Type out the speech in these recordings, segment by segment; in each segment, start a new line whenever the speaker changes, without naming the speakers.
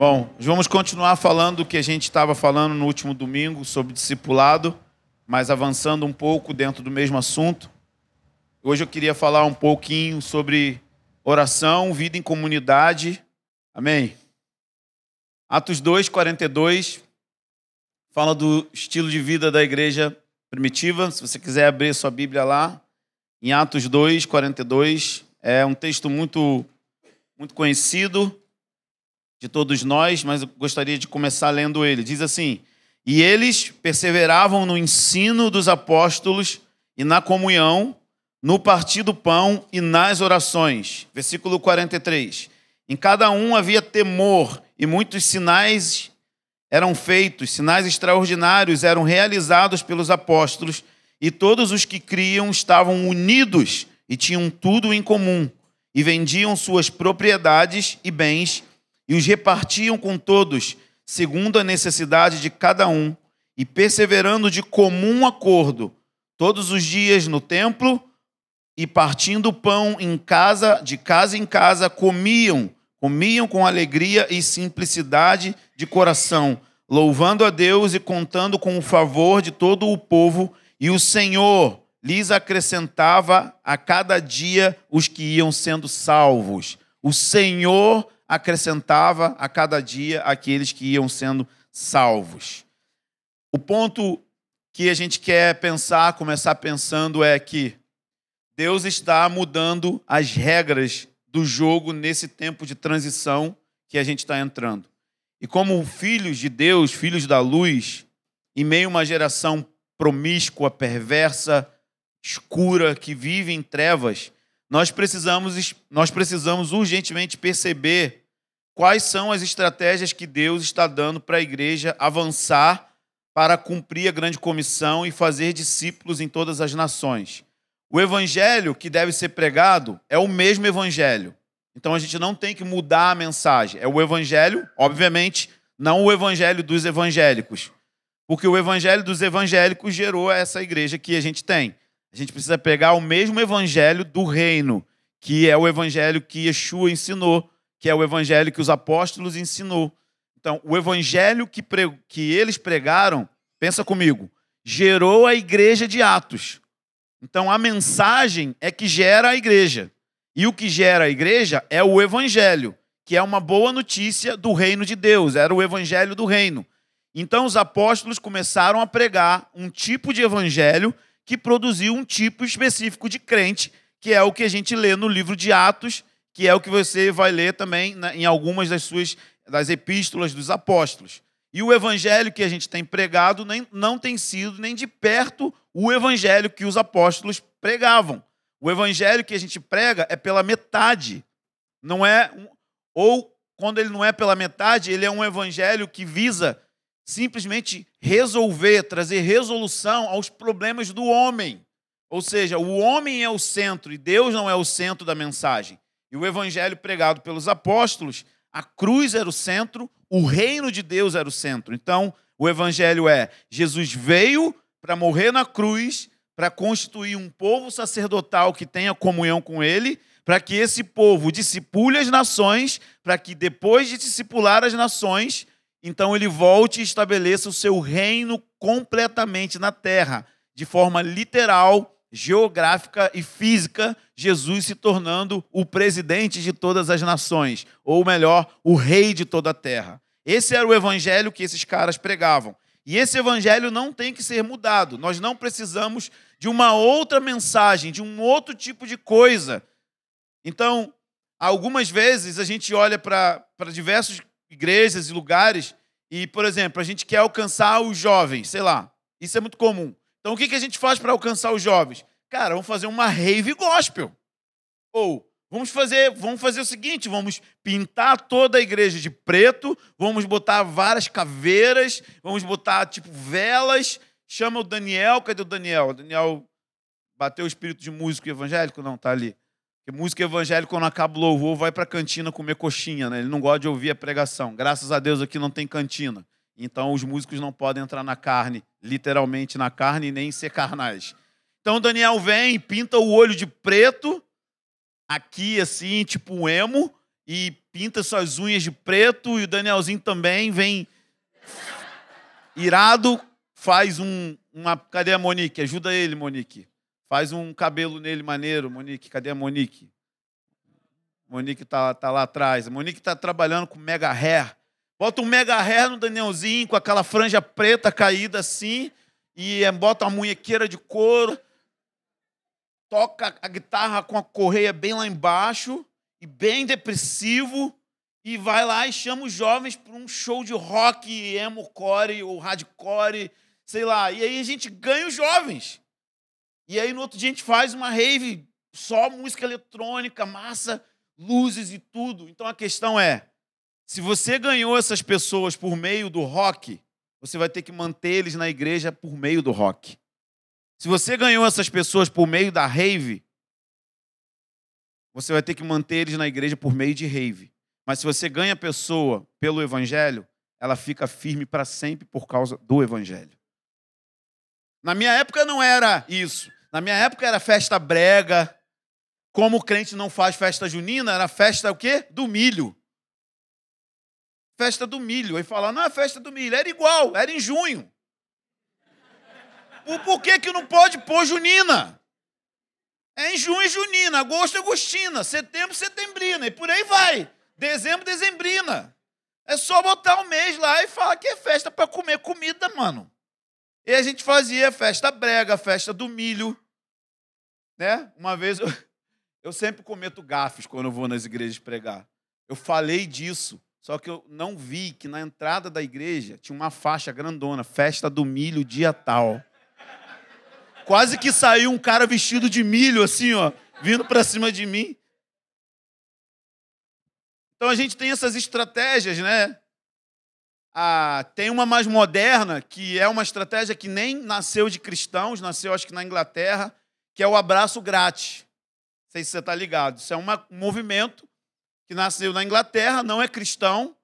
Bom, vamos continuar falando o que a gente estava falando no último domingo sobre discipulado, mas avançando um pouco dentro do mesmo assunto. Hoje eu queria falar um pouquinho sobre oração, vida em comunidade. Amém? Atos 2, 42 fala do estilo de vida da igreja primitiva. Se você quiser abrir sua Bíblia lá, em Atos 2, 42, é um texto muito, muito conhecido de todos nós, mas eu gostaria de começar lendo ele. Diz assim: E eles perseveravam no ensino dos apóstolos e na comunhão, no partir do pão e nas orações. Versículo 43. Em cada um havia temor, e muitos sinais eram feitos, sinais extraordinários eram realizados pelos apóstolos, e todos os que criam estavam unidos e tinham tudo em comum, e vendiam suas propriedades e bens e os repartiam com todos, segundo a necessidade de cada um, e perseverando de comum acordo, todos os dias no templo, e partindo o pão em casa, de casa em casa, comiam, comiam com alegria e simplicidade de coração, louvando a Deus e contando com o favor de todo o povo, e o Senhor lhes acrescentava a cada dia os que iam sendo salvos. O Senhor acrescentava a cada dia aqueles que iam sendo salvos. O ponto que a gente quer pensar, começar pensando é que Deus está mudando as regras do jogo nesse tempo de transição que a gente está entrando. E como filhos de Deus, filhos da luz, em meio a uma geração promíscua, perversa, escura, que vive em trevas, nós precisamos, nós precisamos urgentemente perceber quais são as estratégias que Deus está dando para a igreja avançar para cumprir a grande comissão e fazer discípulos em todas as nações. O evangelho que deve ser pregado é o mesmo evangelho. Então a gente não tem que mudar a mensagem. É o evangelho, obviamente, não o evangelho dos evangélicos. Porque o evangelho dos evangélicos gerou essa igreja que a gente tem. A gente precisa pegar o mesmo evangelho do reino, que é o evangelho que Yeshua ensinou que é o evangelho que os apóstolos ensinou. Então, o evangelho que, pre... que eles pregaram, pensa comigo, gerou a igreja de Atos. Então, a mensagem é que gera a igreja. E o que gera a igreja é o evangelho, que é uma boa notícia do reino de Deus, era o evangelho do reino. Então, os apóstolos começaram a pregar um tipo de evangelho que produziu um tipo específico de crente, que é o que a gente lê no livro de Atos que é o que você vai ler também em algumas das suas das epístolas dos apóstolos. E o evangelho que a gente tem pregado nem, não tem sido nem de perto o evangelho que os apóstolos pregavam. O evangelho que a gente prega é pela metade. Não é ou quando ele não é pela metade, ele é um evangelho que visa simplesmente resolver, trazer resolução aos problemas do homem. Ou seja, o homem é o centro e Deus não é o centro da mensagem. E o evangelho pregado pelos apóstolos, a cruz era o centro, o reino de Deus era o centro. Então, o evangelho é: Jesus veio para morrer na cruz, para constituir um povo sacerdotal que tenha comunhão com ele, para que esse povo discipule as nações, para que depois de discipular as nações, então ele volte e estabeleça o seu reino completamente na terra, de forma literal geográfica e física, Jesus se tornando o presidente de todas as nações, ou melhor, o rei de toda a terra. Esse era o evangelho que esses caras pregavam. E esse evangelho não tem que ser mudado. Nós não precisamos de uma outra mensagem, de um outro tipo de coisa. Então, algumas vezes a gente olha para diversas igrejas e lugares e, por exemplo, a gente quer alcançar os jovens, sei lá. Isso é muito comum. Então, o que, a gente faz para alcançar os jovens? Cara, vamos fazer uma rave gospel. Ou vamos fazer, vamos fazer o seguinte: vamos pintar toda a igreja de preto, vamos botar várias caveiras, vamos botar tipo velas. Chama o Daniel, cadê o Daniel? O Daniel bateu o espírito de músico evangélico? Não, tá ali. Porque músico evangélico, quando acaba o louvor, vai para a cantina comer coxinha, né? Ele não gosta de ouvir a pregação. Graças a Deus aqui não tem cantina. Então os músicos não podem entrar na carne, literalmente na carne, nem ser carnais. Então Daniel vem, pinta o olho de preto, aqui assim, tipo emo, e pinta suas unhas de preto, e o Danielzinho também vem irado, faz um, uma. Cadê a Monique? Ajuda ele, Monique. Faz um cabelo nele maneiro, Monique. Cadê a Monique? Monique tá, tá lá atrás. A Monique tá trabalhando com mega hair. Bota um mega hair no Danielzinho, com aquela franja preta caída assim, e é, bota uma munhequeira de couro, toca a guitarra com a correia bem lá embaixo, e bem depressivo, e vai lá e chama os jovens para um show de rock, emo core ou hardcore, sei lá. E aí a gente ganha os jovens. E aí no outro dia a gente faz uma rave, só música eletrônica, massa, luzes e tudo. Então a questão é, se você ganhou essas pessoas por meio do rock, você vai ter que manter eles na igreja por meio do rock. Se você ganhou essas pessoas por meio da rave, você vai ter que manter eles na igreja por meio de rave. Mas se você ganha a pessoa pelo evangelho, ela fica firme para sempre por causa do evangelho. Na minha época não era isso. Na minha época era festa brega. Como o crente não faz festa junina, era festa o quê? Do milho. Festa do milho. Aí fala, não é festa do milho. Era igual, era em junho. Por, por que, que não pode pôr junina? É em junho, junina, agosto, agostina, setembro, setembrina, e por aí vai. Dezembro, dezembrina. É só botar o um mês lá e falar que é festa para comer comida, mano. E a gente fazia festa brega, festa do milho. Né? Uma vez eu, eu sempre cometo gafes quando eu vou nas igrejas pregar. Eu falei disso, só que eu não vi que na entrada da igreja tinha uma faixa grandona, festa do milho dia tal. Quase que saiu um cara vestido de milho, assim, ó, vindo para cima de mim. Então a gente tem essas estratégias, né? Ah, tem uma mais moderna, que é uma estratégia que nem nasceu de cristãos, nasceu acho que na Inglaterra, que é o abraço grátis. Não sei se você está ligado. Isso é um movimento que nasceu na Inglaterra, não é cristão.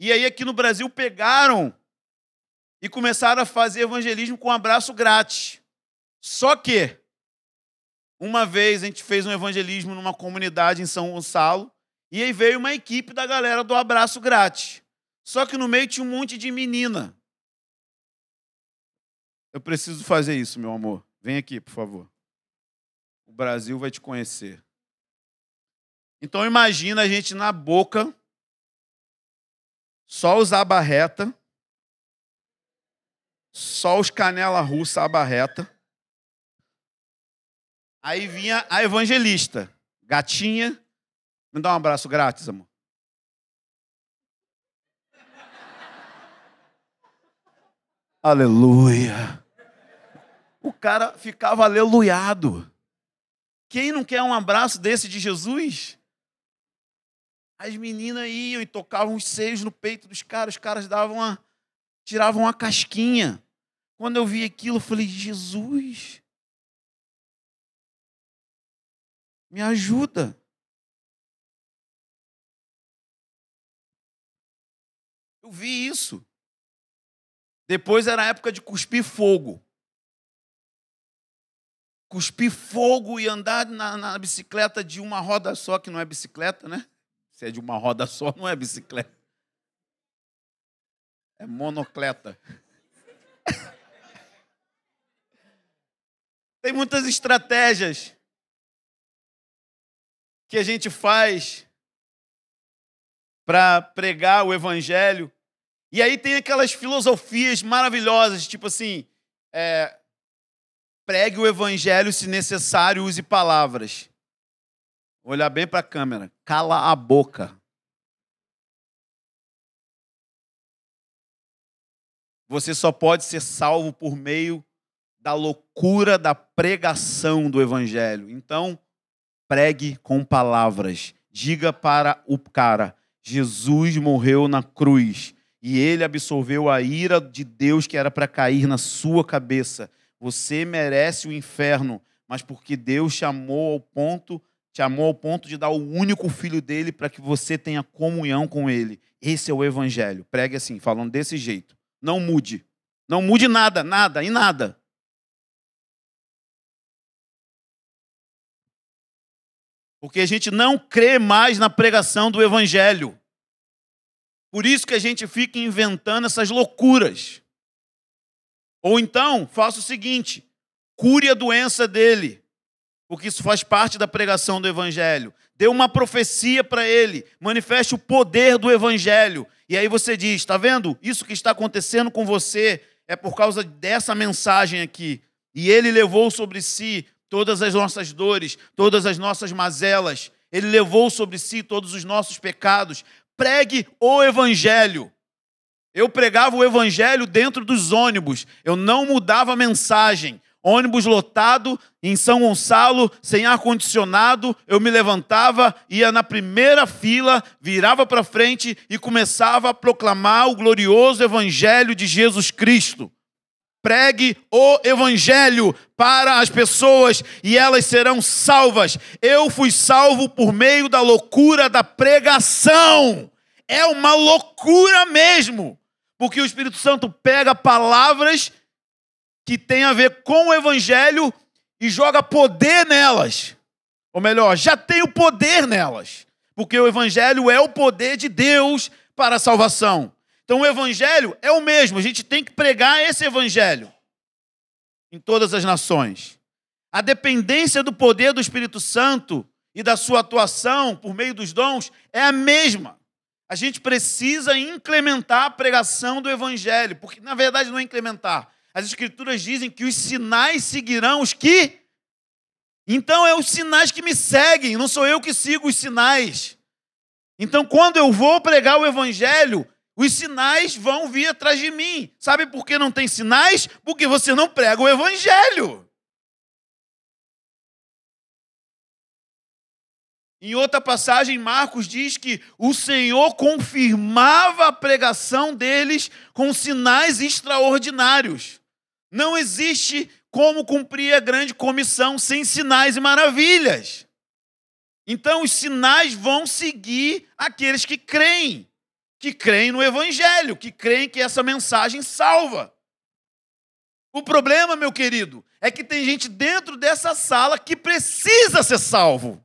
E aí aqui no Brasil pegaram e começaram a fazer evangelismo com abraço grátis. Só que, uma vez a gente fez um evangelismo numa comunidade em São Gonçalo, e aí veio uma equipe da galera do abraço grátis. Só que no meio tinha um monte de menina. Eu preciso fazer isso, meu amor. Vem aqui, por favor. O Brasil vai te conhecer. Então imagina a gente na boca, só usar barreta, só os canela russa barreta. Aí vinha a evangelista, gatinha. Me dá um abraço grátis, amor. Aleluia. O cara ficava aleluiado. Quem não quer um abraço desse de Jesus? As meninas iam e tocavam os seios no peito dos caras, os caras davam uma, tiravam uma casquinha. Quando eu vi aquilo, eu falei: Jesus, Me ajuda. Eu vi isso. Depois era a época de cuspir fogo. Cuspir fogo e andar na, na, bicicleta de uma roda só, que não é bicicleta, né? Se é de uma roda só, não é bicicleta. É monocleta. Tem muitas estratégias que a gente faz para pregar o evangelho. E aí tem aquelas filosofias maravilhosas, tipo assim, é, pregue o evangelho se necessário, use palavras. Vou olhar bem para a câmera. Cala a boca. Você só pode ser salvo por meio da loucura da pregação do evangelho. Então, pregue com palavras. Diga para o cara: Jesus morreu na cruz e ele absorveu a ira de Deus que era para cair na sua cabeça. Você merece o inferno, mas porque Deus te amou ao ponto, te amou ao ponto de dar o único filho dele para que você tenha comunhão com ele. Esse é o evangelho. Pregue assim, falando desse jeito. Não mude. Não mude nada, nada, em nada. Porque a gente não crê mais na pregação do evangelho. Por isso que a gente fica inventando essas loucuras. Ou então, faça o seguinte: cure a doença dele, porque isso faz parte da pregação do evangelho. Dê uma profecia para ele, manifeste o poder do evangelho. E aí você diz: está vendo? Isso que está acontecendo com você é por causa dessa mensagem aqui. E ele levou sobre si todas as nossas dores, todas as nossas mazelas. Ele levou sobre si todos os nossos pecados. Pregue o evangelho. Eu pregava o evangelho dentro dos ônibus. Eu não mudava a mensagem. Ônibus lotado em São Gonçalo, sem ar condicionado, eu me levantava, ia na primeira fila, virava para frente e começava a proclamar o glorioso evangelho de Jesus Cristo. Pregue o evangelho para as pessoas e elas serão salvas. Eu fui salvo por meio da loucura da pregação. É uma loucura mesmo, porque o Espírito Santo pega palavras que têm a ver com o evangelho e joga poder nelas. Ou melhor, já tem o poder nelas, porque o evangelho é o poder de Deus para a salvação. Então o evangelho é o mesmo, a gente tem que pregar esse evangelho em todas as nações. A dependência do poder do Espírito Santo e da sua atuação por meio dos dons é a mesma. A gente precisa incrementar a pregação do evangelho, porque na verdade não é incrementar. As escrituras dizem que os sinais seguirão os que então é os sinais que me seguem, não sou eu que sigo os sinais. Então, quando eu vou pregar o evangelho, os sinais vão vir atrás de mim. Sabe por que não tem sinais? Porque você não prega o evangelho. Em outra passagem, Marcos diz que o Senhor confirmava a pregação deles com sinais extraordinários. Não existe como cumprir a grande comissão sem sinais e maravilhas. Então, os sinais vão seguir aqueles que creem que creem no Evangelho, que creem que essa mensagem salva. O problema, meu querido, é que tem gente dentro dessa sala que precisa ser salvo.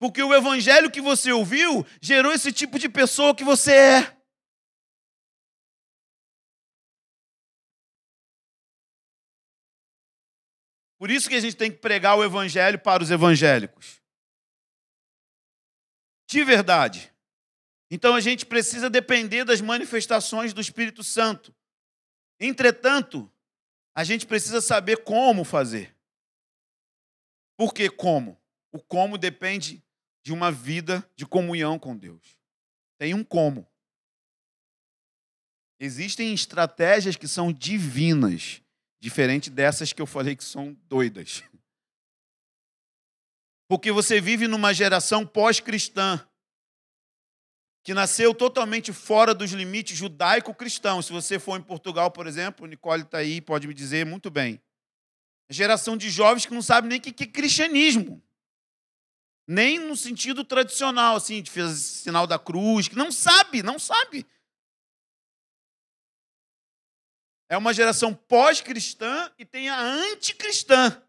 Porque o evangelho que você ouviu gerou esse tipo de pessoa que você é. Por isso que a gente tem que pregar o evangelho para os evangélicos de verdade. Então a gente precisa depender das manifestações do Espírito Santo. Entretanto, a gente precisa saber como fazer. Por que como? O como depende de uma vida de comunhão com Deus. Tem um como. Existem estratégias que são divinas, diferente dessas que eu falei que são doidas. Porque você vive numa geração pós-cristã, que nasceu totalmente fora dos limites judaico-cristãos. Se você for em Portugal, por exemplo, Nicole está aí, pode me dizer muito bem. A geração de jovens que não sabe nem o que é cristianismo. Nem no sentido tradicional, assim, de fez sinal da cruz, que não sabe, não sabe. É uma geração pós-cristã e tem a anticristã.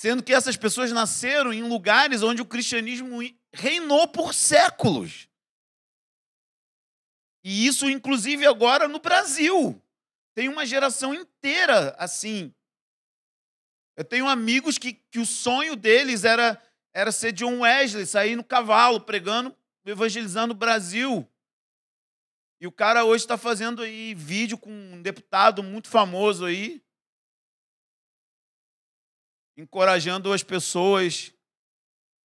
Sendo que essas pessoas nasceram em lugares onde o cristianismo reinou por séculos. E isso, inclusive, agora no Brasil. Tem uma geração inteira assim. Eu tenho amigos que, que o sonho deles era, era ser John Wesley, sair no cavalo, pregando, evangelizando o Brasil. E o cara hoje está fazendo aí vídeo com um deputado muito famoso aí, encorajando as pessoas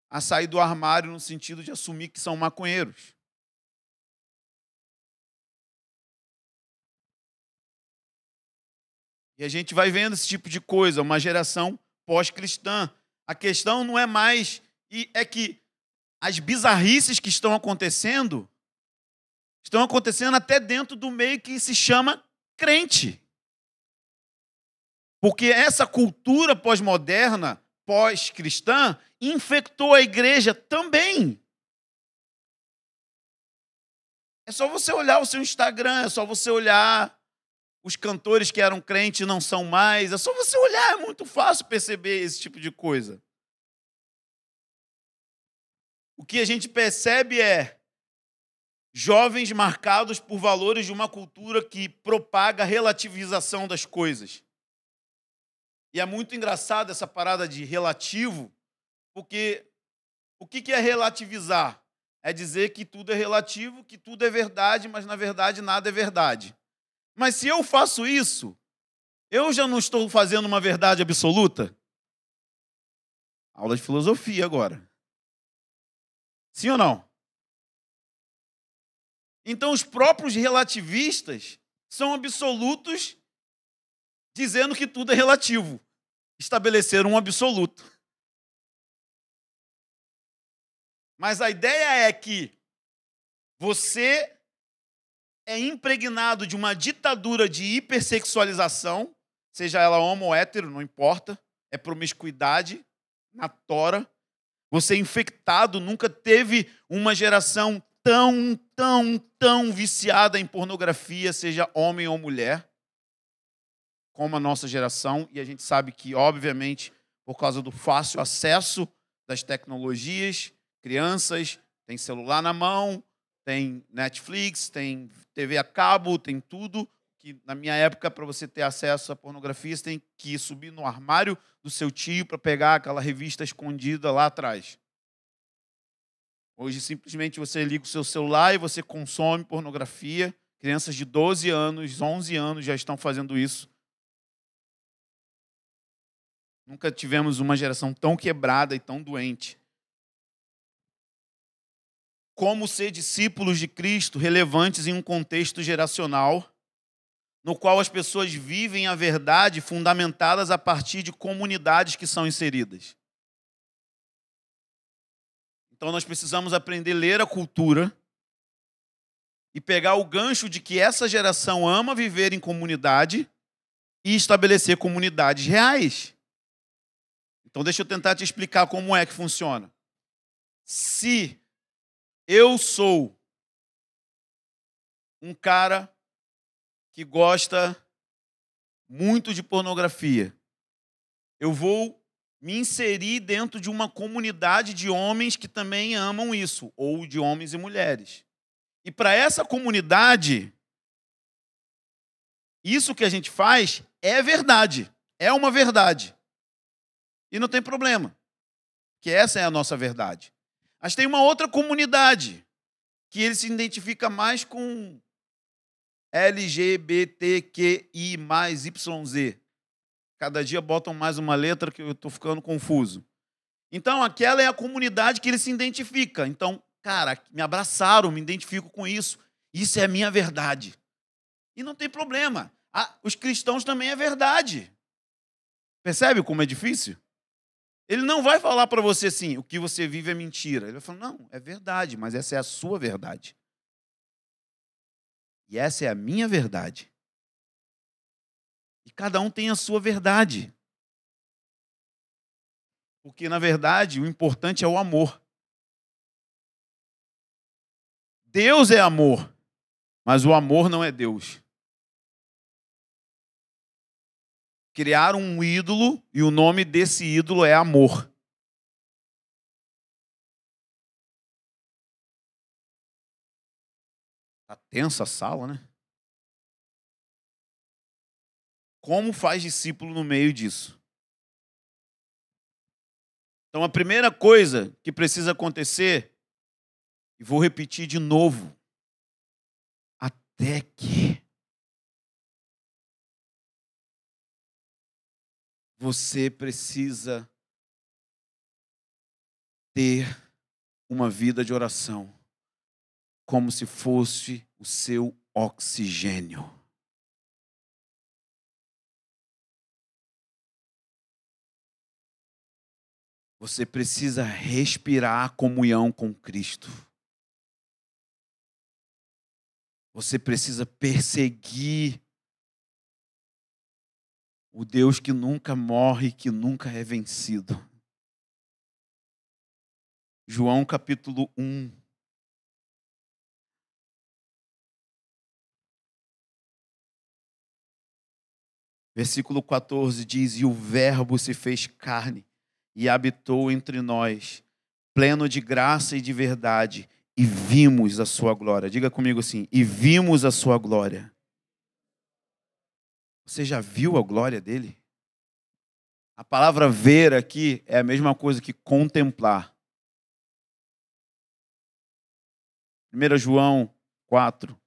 a sair do armário no sentido de assumir que são maconheiros. E a gente vai vendo esse tipo de coisa, uma geração pós-cristã. A questão não é mais e é que as bizarrices que estão acontecendo estão acontecendo até dentro do meio que se chama crente. Porque essa cultura pós-moderna, pós-cristã, infectou a igreja também. É só você olhar o seu Instagram, é só você olhar os cantores que eram crentes não são mais. É só você olhar, é muito fácil perceber esse tipo de coisa. O que a gente percebe é jovens marcados por valores de uma cultura que propaga a relativização das coisas. E é muito engraçado essa parada de relativo, porque o que é relativizar? É dizer que tudo é relativo, que tudo é verdade, mas na verdade nada é verdade. Mas se eu faço isso, eu já não estou fazendo uma verdade absoluta? Aula de filosofia agora. Sim ou não? Então, os próprios relativistas são absolutos, dizendo que tudo é relativo. Estabeleceram um absoluto. Mas a ideia é que você é impregnado de uma ditadura de hipersexualização, seja ela homo ou hétero, não importa, é promiscuidade na tora. Você é infectado, nunca teve uma geração tão, tão, tão viciada em pornografia, seja homem ou mulher, como a nossa geração, e a gente sabe que, obviamente, por causa do fácil acesso das tecnologias, crianças têm celular na mão, tem Netflix, tem TV a cabo, tem tudo. Que na minha época, para você ter acesso à pornografia, você tem que subir no armário do seu tio para pegar aquela revista escondida lá atrás. Hoje, simplesmente você liga o seu celular e você consome pornografia. Crianças de 12 anos, 11 anos já estão fazendo isso. Nunca tivemos uma geração tão quebrada e tão doente. Como ser discípulos de Cristo relevantes em um contexto geracional, no qual as pessoas vivem a verdade fundamentadas a partir de comunidades que são inseridas. Então nós precisamos aprender a ler a cultura e pegar o gancho de que essa geração ama viver em comunidade e estabelecer comunidades reais. Então deixa eu tentar te explicar como é que funciona. Se eu sou um cara que gosta muito de pornografia, eu vou me inserir dentro de uma comunidade de homens que também amam isso, ou de homens e mulheres. E para essa comunidade, isso que a gente faz é verdade, é uma verdade. E não tem problema, que essa é a nossa verdade. Mas tem uma outra comunidade que ele se identifica mais com LGBTQI mais YZ. Cada dia botam mais uma letra que eu estou ficando confuso. Então, aquela é a comunidade que ele se identifica. Então, cara, me abraçaram, me identifico com isso. Isso é a minha verdade. E não tem problema. Ah, os cristãos também é verdade. Percebe como é difícil? Ele não vai falar para você assim, o que você vive é mentira. Ele vai falar, não, é verdade, mas essa é a sua verdade. E essa é a minha verdade. E cada um tem a sua verdade. Porque, na verdade, o importante é o amor. Deus é amor, mas o amor não é Deus. Criaram um ídolo e o nome desse ídolo é amor. Tá tensa a sala, né? Como faz discípulo no meio disso? Então, a primeira coisa que precisa acontecer, e vou repetir de novo, até que você precisa ter uma vida de oração como se fosse o seu oxigênio. Você precisa respirar comunhão com Cristo. Você precisa perseguir o Deus que nunca morre, que nunca é vencido. João capítulo 1. Versículo 14 diz: E o Verbo se fez carne e habitou entre nós, pleno de graça e de verdade, e vimos a sua glória. Diga comigo assim: e vimos a sua glória. Você já viu a glória dele? A palavra ver aqui é a mesma coisa que contemplar. 1 João 4,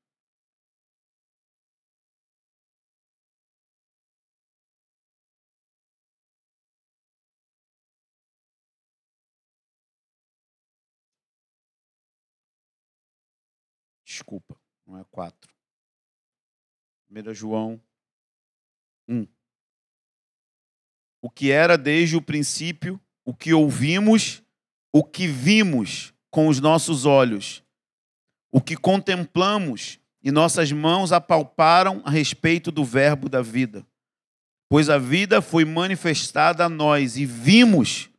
Desculpa, não é 4. 1 João 1. O que era desde o princípio, o que ouvimos, o que vimos com os nossos olhos, o que contemplamos e nossas mãos apalparam a respeito do Verbo da vida. Pois a vida foi manifestada a nós e vimos,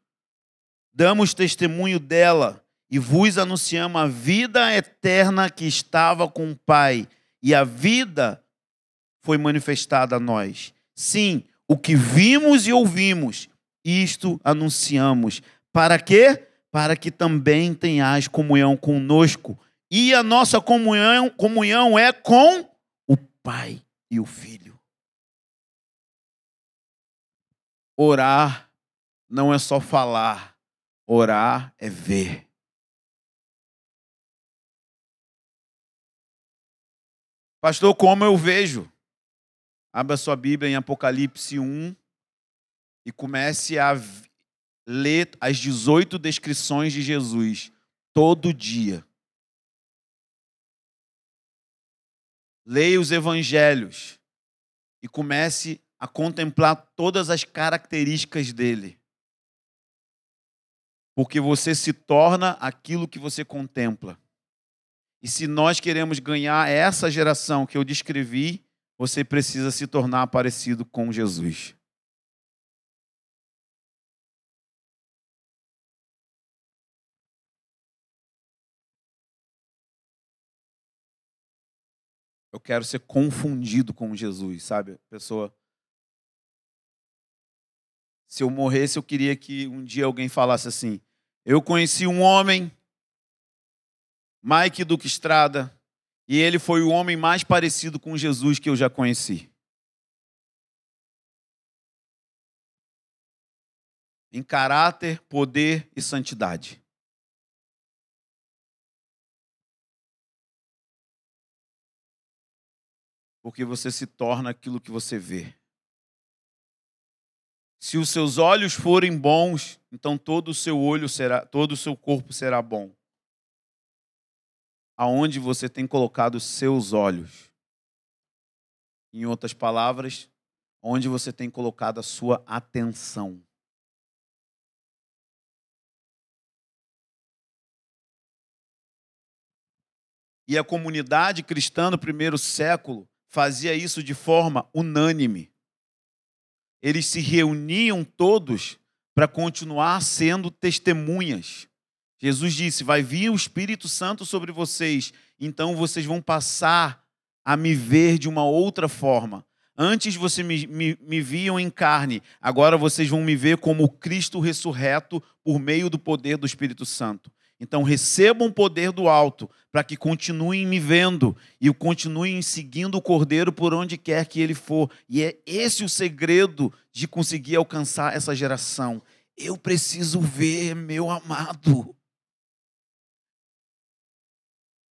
damos testemunho dela e vos anunciamos a vida eterna que estava com o Pai, e a vida foi manifestada a nós. Sim, o que vimos e ouvimos, isto anunciamos. Para quê? Para que também tenhais comunhão conosco. E a nossa comunhão, comunhão é com o Pai e o Filho. Orar não é só falar, orar é ver. Pastor, como eu vejo? Abra sua Bíblia em Apocalipse 1 e comece a ler as 18 descrições de Jesus todo dia. Leia os evangelhos e comece a contemplar todas as características dele. Porque você se torna aquilo que você contempla. E se nós queremos ganhar essa geração que eu descrevi, você precisa se tornar parecido com Jesus. Eu quero ser confundido com Jesus, sabe? Pessoa. Se eu morresse, eu queria que um dia alguém falasse assim: Eu conheci um homem Mike Duque Estrada, e ele foi o homem mais parecido com Jesus que eu já conheci. Em caráter, poder e santidade. Porque você se torna aquilo que você vê. Se os seus olhos forem bons, então todo o seu olho será, todo o seu corpo será bom aonde você tem colocado seus olhos. Em outras palavras, onde você tem colocado a sua atenção. E a comunidade cristã no primeiro século fazia isso de forma unânime. Eles se reuniam todos para continuar sendo testemunhas. Jesus disse: Vai vir o Espírito Santo sobre vocês, então vocês vão passar a me ver de uma outra forma. Antes vocês me, me, me, viam em carne, agora vocês vão me ver como Cristo ressurreto por meio do poder do Espírito Santo. Então recebam o poder do alto para que continuem me vendo e continuem seguindo o Cordeiro por onde quer que ele for. E é esse o segredo de conseguir alcançar essa geração. Eu preciso ver meu amado.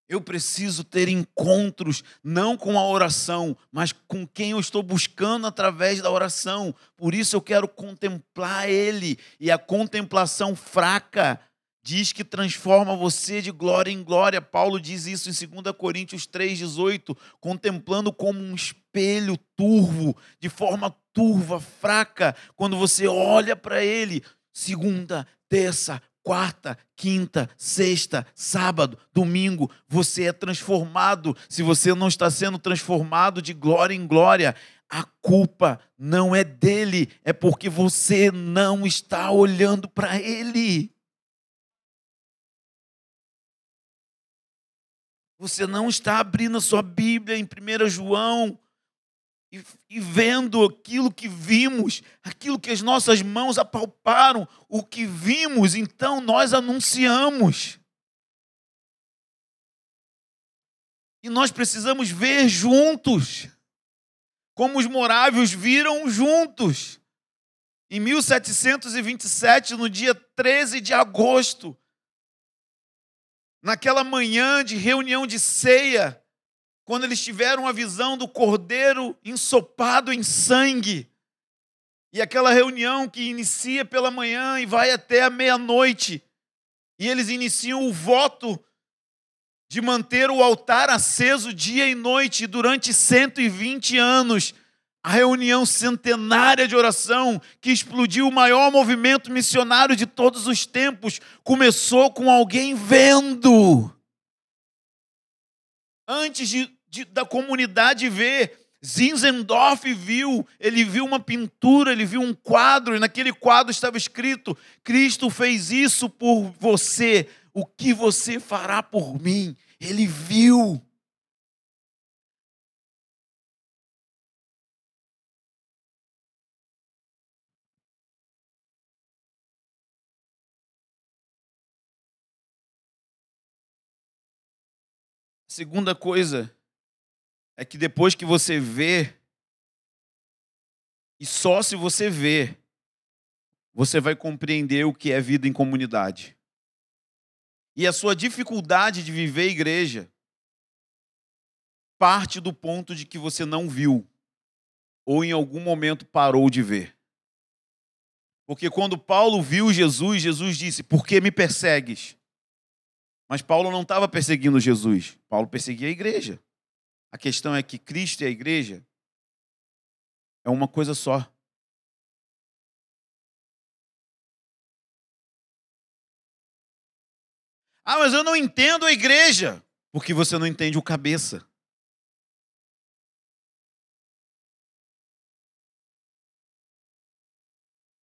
Eu preciso ter encontros, não com a oração, mas com quem eu estou buscando através da oração. Por isso eu quero contemplar Ele. E a contemplação fraca diz que transforma você de glória em glória. Paulo diz isso em 2 Coríntios 3,18, contemplando como um espelho turvo, de forma turva, fraca, quando você olha para Ele. Segunda, terça, quarta, quinta, sexta, sábado, domingo, você é transformado. Se você não está sendo transformado de glória em glória, a culpa não é dele, é porque você não está olhando para ele. Você não está abrindo a sua Bíblia em 1 João e, e vendo aquilo que vimos, aquilo que as nossas mãos apalparam, o que vimos, então nós anunciamos. E nós precisamos ver juntos, como os morávios viram juntos. Em 1727, no dia 13 de agosto, naquela manhã de reunião de ceia, quando eles tiveram a visão do cordeiro ensopado em sangue, e aquela reunião que inicia pela manhã e vai até a meia-noite, e eles iniciam o voto de manter o altar aceso dia e noite durante 120 anos. A reunião centenária de oração que explodiu o maior movimento missionário de todos os tempos começou com alguém vendo. Antes de, de, da comunidade ver, Zinzendorf viu, ele viu uma pintura, ele viu um quadro, e naquele quadro estava escrito: Cristo fez isso por você, o que você fará por mim? Ele viu. Segunda coisa é que depois que você vê, e só se você vê, você vai compreender o que é vida em comunidade. E a sua dificuldade de viver igreja parte do ponto de que você não viu ou em algum momento parou de ver. Porque quando Paulo viu Jesus, Jesus disse: Por que me persegues? Mas Paulo não estava perseguindo Jesus, Paulo perseguia a igreja. A questão é que Cristo e a igreja é uma coisa só. Ah, mas eu não entendo a igreja, porque você não entende o cabeça.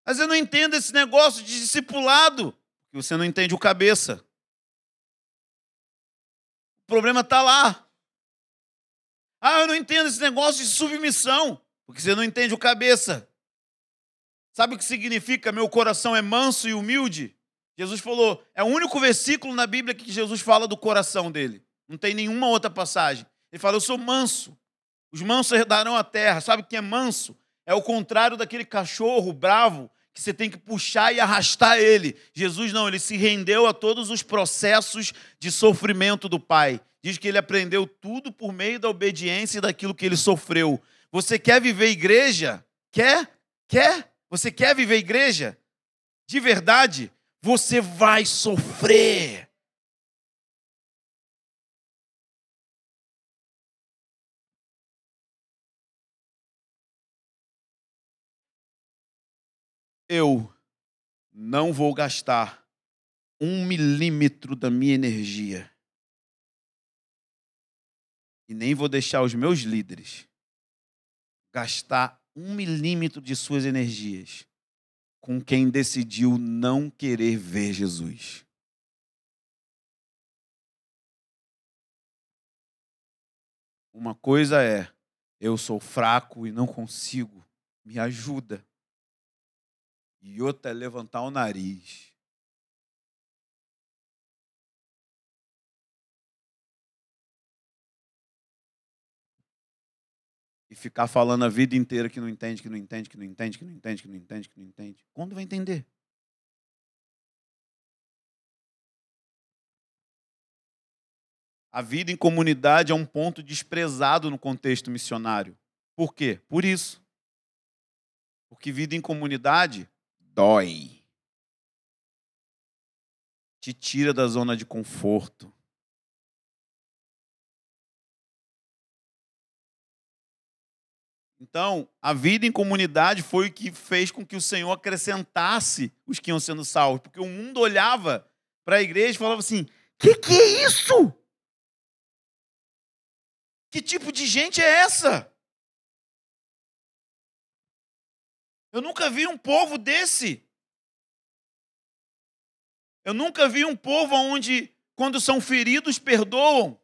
Mas eu não entendo esse negócio de discipulado, porque você não entende o cabeça problema está lá. Ah, eu não entendo esse negócio de submissão, porque você não entende o cabeça. Sabe o que significa meu coração é manso e humilde? Jesus falou, é o único versículo na Bíblia que Jesus fala do coração dele. Não tem nenhuma outra passagem. Ele fala, eu sou manso. Os mansos herdarão a terra. Sabe o que é manso? É o contrário daquele cachorro bravo que você tem que puxar e arrastar ele. Jesus não, ele se rendeu a todos os processos de sofrimento do Pai. Diz que ele aprendeu tudo por meio da obediência e daquilo que ele sofreu. Você quer viver igreja? Quer? Quer? Você quer viver igreja? De verdade? Você vai sofrer. eu não vou gastar um milímetro da minha energia e nem vou deixar os meus líderes gastar um milímetro de suas energias com quem decidiu não querer ver Jesus. Uma coisa é, eu sou fraco e não consigo, me ajuda e outra é levantar o nariz. E ficar falando a vida inteira que não entende, que não entende, que não entende, que não entende, que não entende, que não entende. Quando vai entender? A vida em comunidade é um ponto desprezado no contexto missionário. Por quê? Por isso. Porque vida em comunidade dói. Te tira da zona de conforto. Então, a vida em comunidade foi o que fez com que o Senhor acrescentasse os que iam sendo salvos, porque o mundo olhava para a igreja e falava assim: "Que que é isso? Que tipo de gente é essa?" Eu nunca vi um povo desse. Eu nunca vi um povo onde, quando são feridos, perdoam.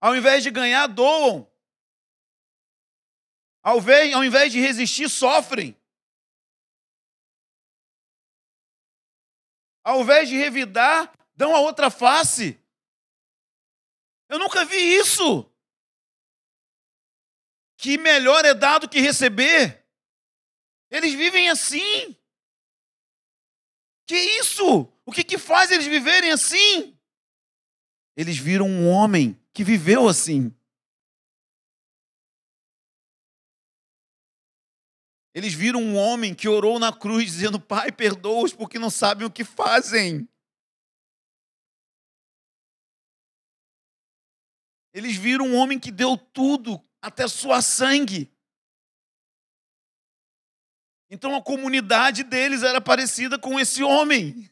Ao invés de ganhar, doam. Ao invés, ao invés de resistir, sofrem. Ao invés de revidar, dão a outra face. Eu nunca vi isso. Que melhor é dado que receber. Eles vivem assim. Que isso? O que, que faz eles viverem assim? Eles viram um homem que viveu assim. Eles viram um homem que orou na cruz dizendo: Pai, perdoa-os porque não sabem o que fazem. Eles viram um homem que deu tudo, até sua sangue. Então a comunidade deles era parecida com esse homem.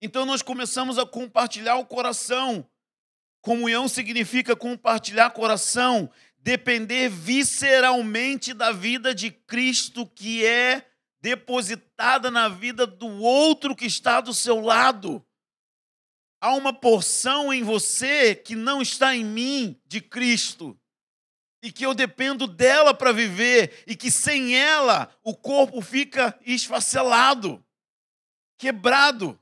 Então nós começamos a compartilhar o coração. Comunhão significa compartilhar coração, depender visceralmente da vida de Cristo que é depositada na vida do outro que está do seu lado. Há uma porção em você que não está em mim de Cristo e que eu dependo dela para viver e que sem ela o corpo fica esfacelado, quebrado.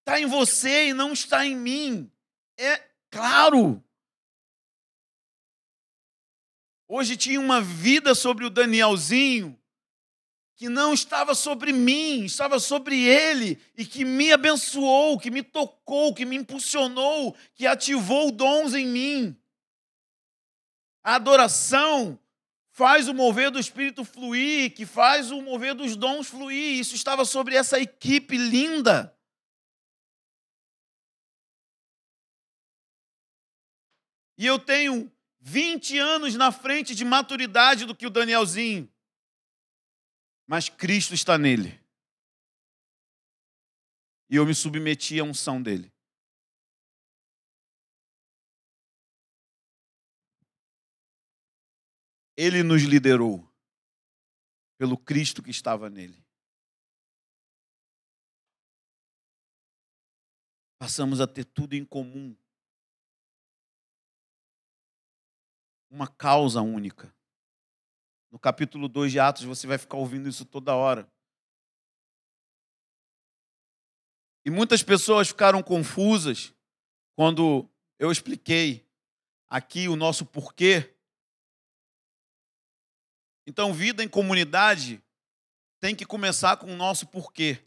Está em você e não está em mim. É claro. Hoje tinha uma vida sobre o Danielzinho que não estava sobre mim, estava sobre ele e que me abençoou, que me tocou, que me impulsionou, que ativou dons em mim. A adoração faz o mover do espírito fluir, que faz o mover dos dons fluir. Isso estava sobre essa equipe linda. E eu tenho 20 anos na frente de maturidade do que o Danielzinho. Mas Cristo está nele. E eu me submeti à unção dele. Ele nos liderou pelo Cristo que estava nele. Passamos a ter tudo em comum. Uma causa única. No capítulo 2 de Atos, você vai ficar ouvindo isso toda hora. E muitas pessoas ficaram confusas quando eu expliquei aqui o nosso porquê então, vida em comunidade tem que começar com o nosso porquê.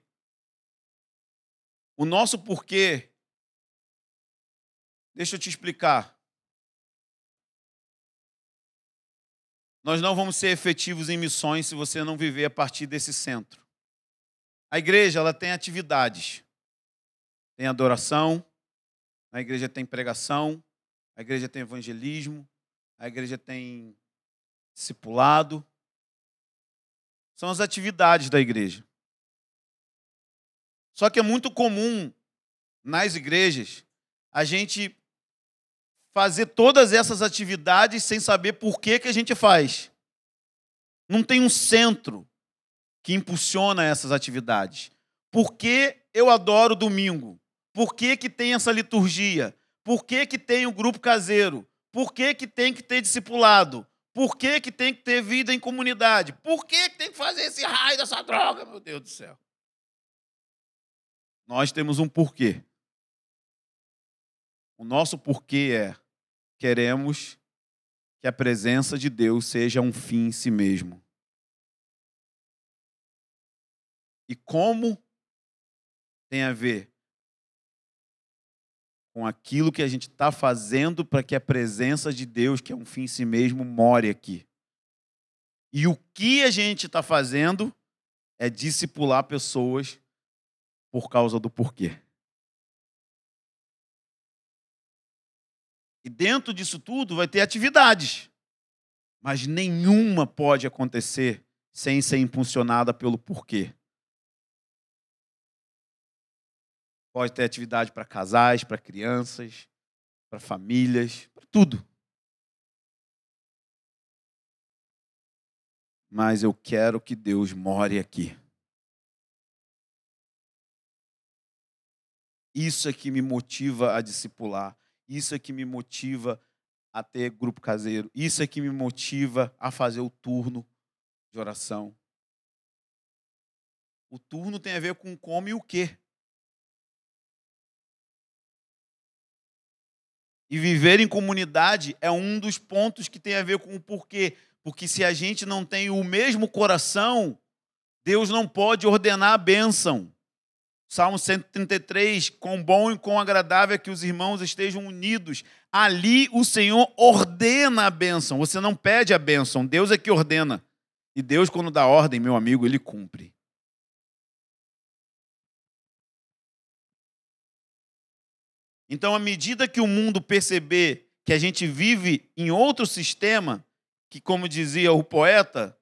O nosso porquê, deixa eu te explicar. Nós não vamos ser efetivos em missões se você não viver a partir desse centro. A igreja ela tem atividades. Tem adoração, a igreja tem pregação, a igreja tem evangelismo, a igreja tem discipulado. São as atividades da igreja. Só que é muito comum nas igrejas a gente fazer todas essas atividades sem saber por que, que a gente faz. Não tem um centro que impulsiona essas atividades. Por que eu adoro domingo? Por que, que tem essa liturgia? Por que, que tem o grupo caseiro? Por que, que tem que ter discipulado? Por que, que tem que ter vida em comunidade? Por que, que tem que fazer esse raio dessa droga, meu Deus do céu? Nós temos um porquê. O nosso porquê é: queremos que a presença de Deus seja um fim em si mesmo. E como tem a ver com aquilo que a gente está fazendo para que a presença de Deus, que é um fim em si mesmo, more aqui. E o que a gente está fazendo é discipular pessoas por causa do porquê. E dentro disso tudo vai ter atividades, mas nenhuma pode acontecer sem ser impulsionada pelo porquê. Pode ter atividade para casais, para crianças, para famílias, para tudo. Mas eu quero que Deus more aqui. Isso é que me motiva a discipular. Isso é que me motiva a ter grupo caseiro. Isso é que me motiva a fazer o turno de oração. O turno tem a ver com como e o quê. E viver em comunidade é um dos pontos que tem a ver com o porquê. Porque se a gente não tem o mesmo coração, Deus não pode ordenar a bênção. Salmo 133, quão bom e quão agradável é que os irmãos estejam unidos. Ali o Senhor ordena a bênção. Você não pede a bênção, Deus é que ordena. E Deus, quando dá ordem, meu amigo, ele cumpre. Então, à medida que o mundo perceber que a gente vive em outro sistema, que, como dizia o poeta,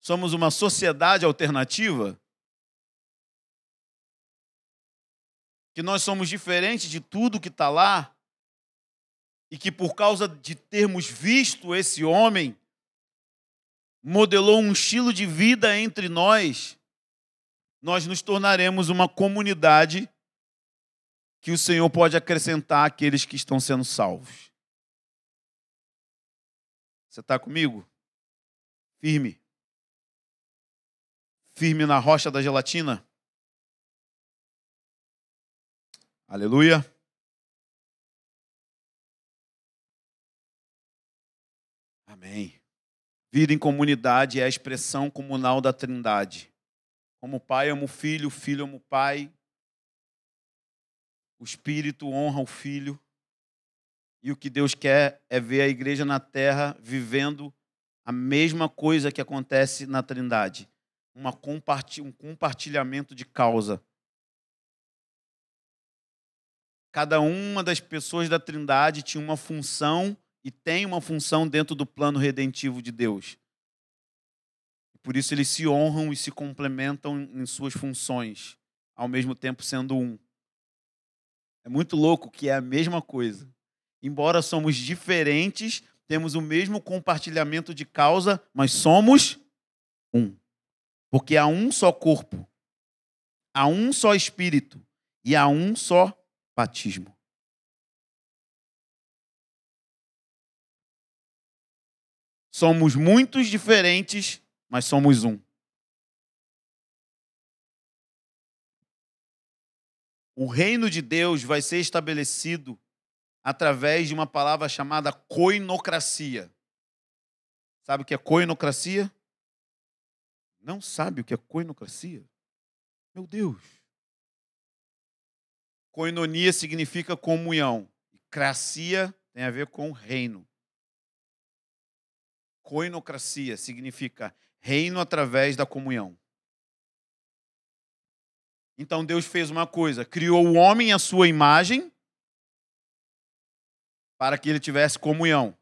somos uma sociedade alternativa, que nós somos diferentes de tudo que está lá, e que por causa de termos visto esse homem, modelou um estilo de vida entre nós, nós nos tornaremos uma comunidade que o Senhor pode acrescentar àqueles que estão sendo salvos. Você está comigo? Firme. Firme na rocha da gelatina? Aleluia. Amém. Vida em comunidade é a expressão comunal da Trindade. Como o pai ama o filho, o filho ama o pai, o Espírito honra o Filho. E o que Deus quer é ver a igreja na terra vivendo a mesma coisa que acontece na Trindade uma um compartilhamento de causa. Cada uma das pessoas da Trindade tinha uma função e tem uma função dentro do plano redentivo de Deus. Por isso eles se honram e se complementam em suas funções, ao mesmo tempo sendo um. É muito louco que é a mesma coisa. Embora somos diferentes, temos o mesmo compartilhamento de causa, mas somos um. Porque há um só corpo, há um só espírito e há um só batismo. Somos muitos diferentes, mas somos um. O reino de Deus vai ser estabelecido através de uma palavra chamada coinocracia. Sabe o que é coinocracia? Não sabe o que é coinocracia? Meu Deus. Coinonia significa comunhão. Cracia tem a ver com reino. Coinocracia significa reino através da comunhão. Então Deus fez uma coisa: criou o homem à sua imagem para que ele tivesse comunhão.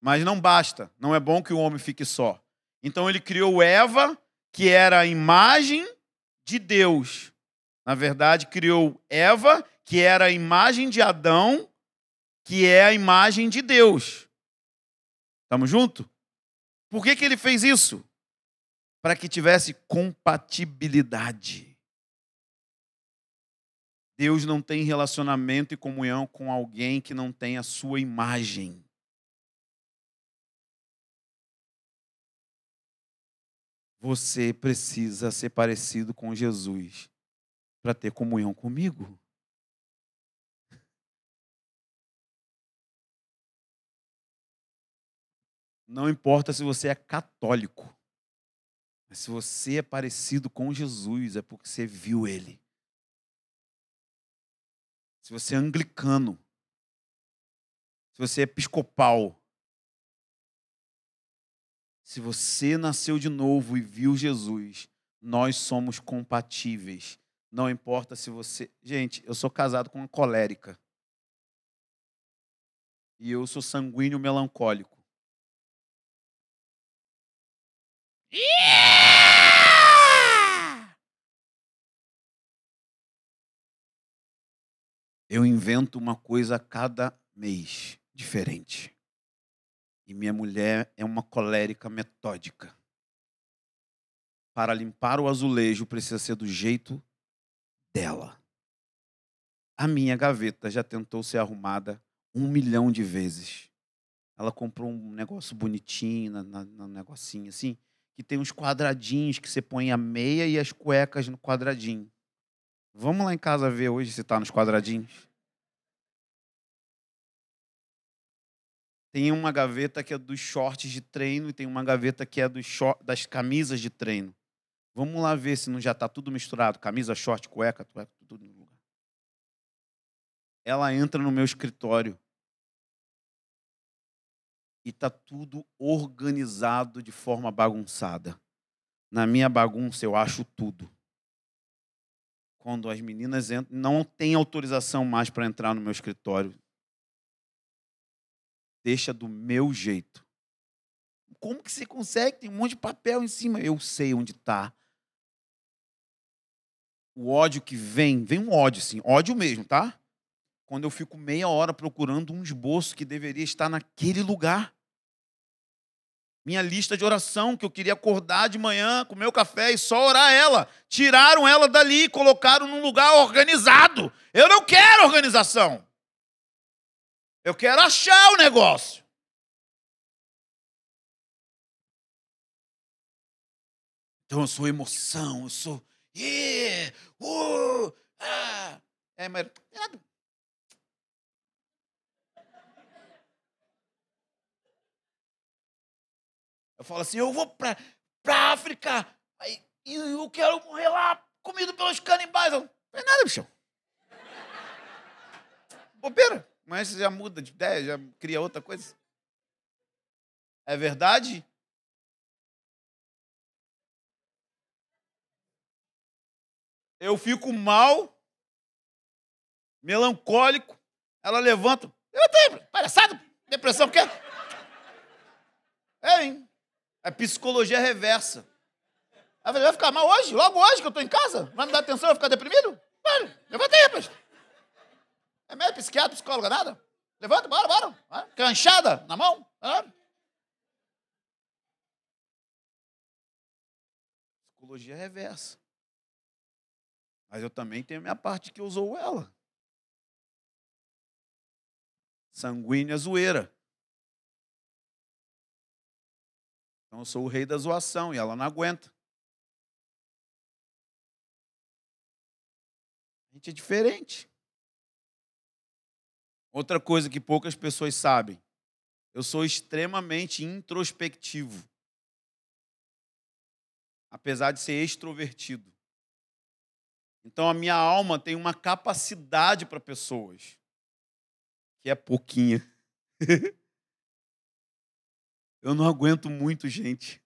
Mas não basta, não é bom que o homem fique só. Então ele criou Eva, que era a imagem de Deus. Na verdade, criou Eva, que era a imagem de Adão, que é a imagem de Deus. Estamos juntos? Por que, que ele fez isso? Para que tivesse compatibilidade. Deus não tem relacionamento e comunhão com alguém que não tem a sua imagem. Você precisa ser parecido com Jesus para ter comunhão comigo. Não importa se você é católico, mas se você é parecido com Jesus, é porque você viu ele se você é anglicano, se você é episcopal, se você nasceu de novo e viu Jesus, nós somos compatíveis. Não importa se você. Gente, eu sou casado com uma colérica. E eu sou sanguíneo melancólico. Eu invento uma coisa a cada mês diferente. E minha mulher é uma colérica metódica. Para limpar o azulejo precisa ser do jeito dela. A minha gaveta já tentou ser arrumada um milhão de vezes. Ela comprou um negócio bonitinho, na negocinho assim, que tem uns quadradinhos que você põe a meia e as cuecas no quadradinho. Vamos lá em casa ver hoje se está nos quadradinhos. Tem uma gaveta que é dos shorts de treino e tem uma gaveta que é dos das camisas de treino. Vamos lá ver se não já está tudo misturado. Camisa, short, cueca, cueca, tudo no lugar. Ela entra no meu escritório e está tudo organizado de forma bagunçada. Na minha bagunça eu acho tudo. Quando as meninas entram, não tem autorização mais para entrar no meu escritório deixa do meu jeito. Como que você consegue? Tem um monte de papel em cima. Eu sei onde está. O ódio que vem, vem um ódio, assim, ódio mesmo, tá? Quando eu fico meia hora procurando um esboço que deveria estar naquele lugar. Minha lista de oração, que eu queria acordar de manhã, comer o café e só orar ela. Tiraram ela dali, colocaram num lugar organizado. Eu não quero organização. Eu quero achar o negócio. Então eu sou emoção, eu sou. Yeah, uh, ah. É, mas. Eu falo assim: eu vou para pra África e eu quero morrer lá comido pelos canibais. não é nada, bichão. Bobeira. Mas já muda de ideia, já cria outra coisa. É verdade? Eu fico mal, melancólico. Ela levanta. Eu tenho, palhaçada, depressão, o quê? É, hein? É psicologia reversa. Ela vai ficar mal hoje? Logo hoje que eu estou em casa? Vai me dar atenção, eu ficar deprimido? Levanta aí, rapaz. É médico, psiquiatra, psicóloga, nada? Levanta, bora, bora. Canchada na mão. Bora. Psicologia reversa. Mas eu também tenho a minha parte que usou ela. Sanguínea zoeira. Então eu sou o rei da zoação e ela não aguenta. A gente é diferente. Outra coisa que poucas pessoas sabem, eu sou extremamente introspectivo. Apesar de ser extrovertido. Então a minha alma tem uma capacidade para pessoas, que é pouquinha. eu não aguento muito gente.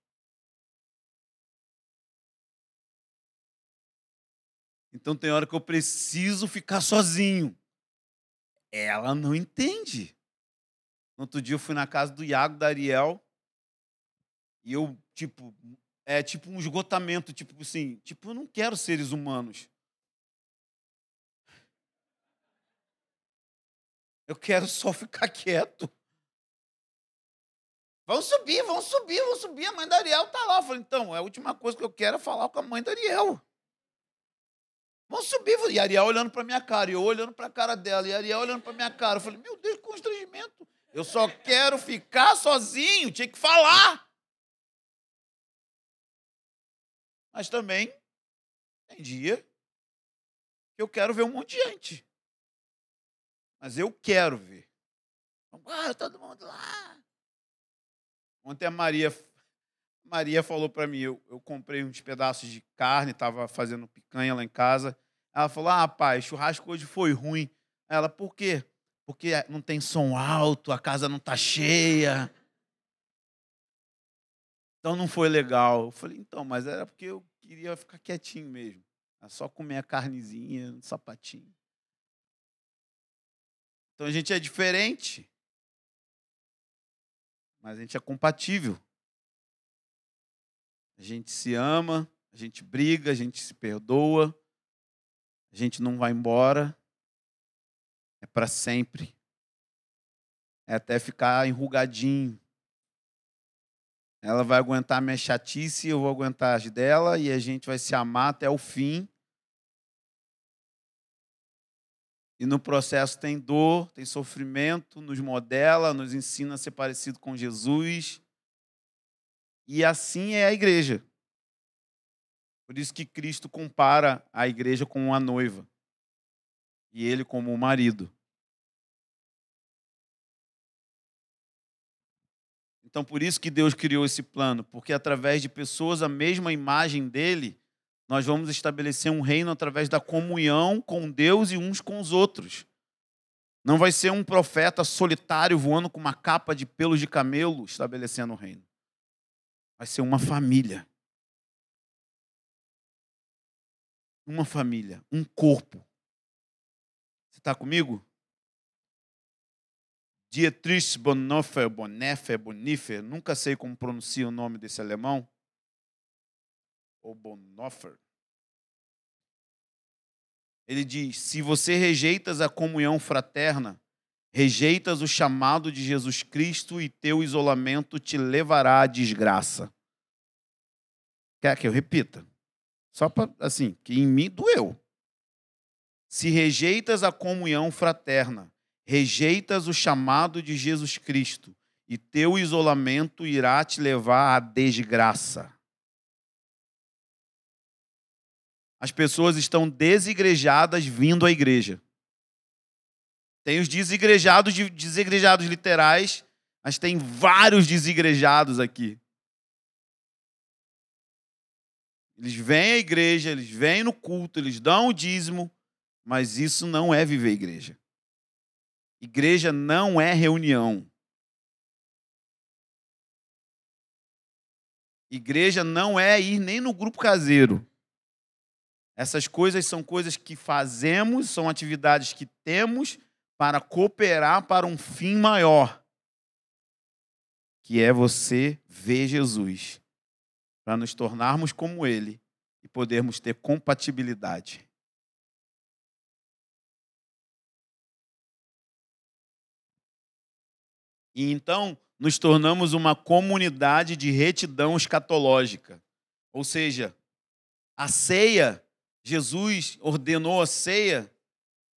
Então tem hora que eu preciso ficar sozinho ela não entende. Outro dia eu fui na casa do Iago, da Ariel, e eu, tipo, é tipo um esgotamento, tipo assim, tipo, eu não quero seres humanos. Eu quero só ficar quieto. Vão subir, vão subir, vão subir. A mãe da Ariel tá lá. Eu falei, então, a última coisa que eu quero é falar com a mãe da Ariel. Vamos subir. E Ariel olhando para minha cara, e eu olhando para a cara dela, e Ariel olhando para minha cara. Eu falei, meu Deus, que constrangimento. Eu só quero ficar sozinho, tinha que falar. Mas também tem dia que eu quero ver um monte de gente. Mas eu quero ver. Ah, todo mundo lá. Ontem a Maria Maria falou para mim, eu, eu comprei uns pedaços de carne, estava fazendo picanha lá em casa. Ela falou: Ah, pai, churrasco hoje foi ruim. Ela, por quê? Porque não tem som alto, a casa não está cheia. Então não foi legal. Eu falei, então, mas era porque eu queria ficar quietinho mesmo. Era só comer a carnezinha, um sapatinho. Então a gente é diferente. Mas a gente é compatível. A gente se ama, a gente briga, a gente se perdoa, a gente não vai embora, é para sempre. É até ficar enrugadinho. Ela vai aguentar minha chatice, eu vou aguentar as dela e a gente vai se amar até o fim. E no processo tem dor, tem sofrimento, nos modela, nos ensina a ser parecido com Jesus. E assim é a igreja. Por isso que Cristo compara a igreja com uma noiva e ele como o marido. Então, por isso que Deus criou esse plano, porque através de pessoas a mesma imagem dele, nós vamos estabelecer um reino através da comunhão com Deus e uns com os outros. Não vai ser um profeta solitário voando com uma capa de pelos de camelo estabelecendo o reino. Vai ser uma família. Uma família, um corpo. Você está comigo? Dietrich Bonhoeffer, Bonhoeffer, Bonhoeffer, nunca sei como pronuncia o nome desse alemão. Ou Bonhoeffer. Ele diz: se você rejeitas a comunhão fraterna, rejeitas o chamado de Jesus Cristo e teu isolamento te levará à desgraça. Quer que eu repita? Só para, assim, que em mim doeu. Se rejeitas a comunhão fraterna, rejeitas o chamado de Jesus Cristo, e teu isolamento irá te levar à desgraça. As pessoas estão desigrejadas vindo à igreja. Tem os desigrejados, desigrejados literais, mas tem vários desigrejados aqui. Eles vêm à igreja, eles vêm no culto, eles dão o dízimo, mas isso não é viver igreja. Igreja não é reunião. Igreja não é ir nem no grupo caseiro. Essas coisas são coisas que fazemos, são atividades que temos para cooperar para um fim maior, que é você ver Jesus para nos tornarmos como Ele e podermos ter compatibilidade. E então nos tornamos uma comunidade de retidão escatológica. Ou seja, a ceia, Jesus ordenou a ceia,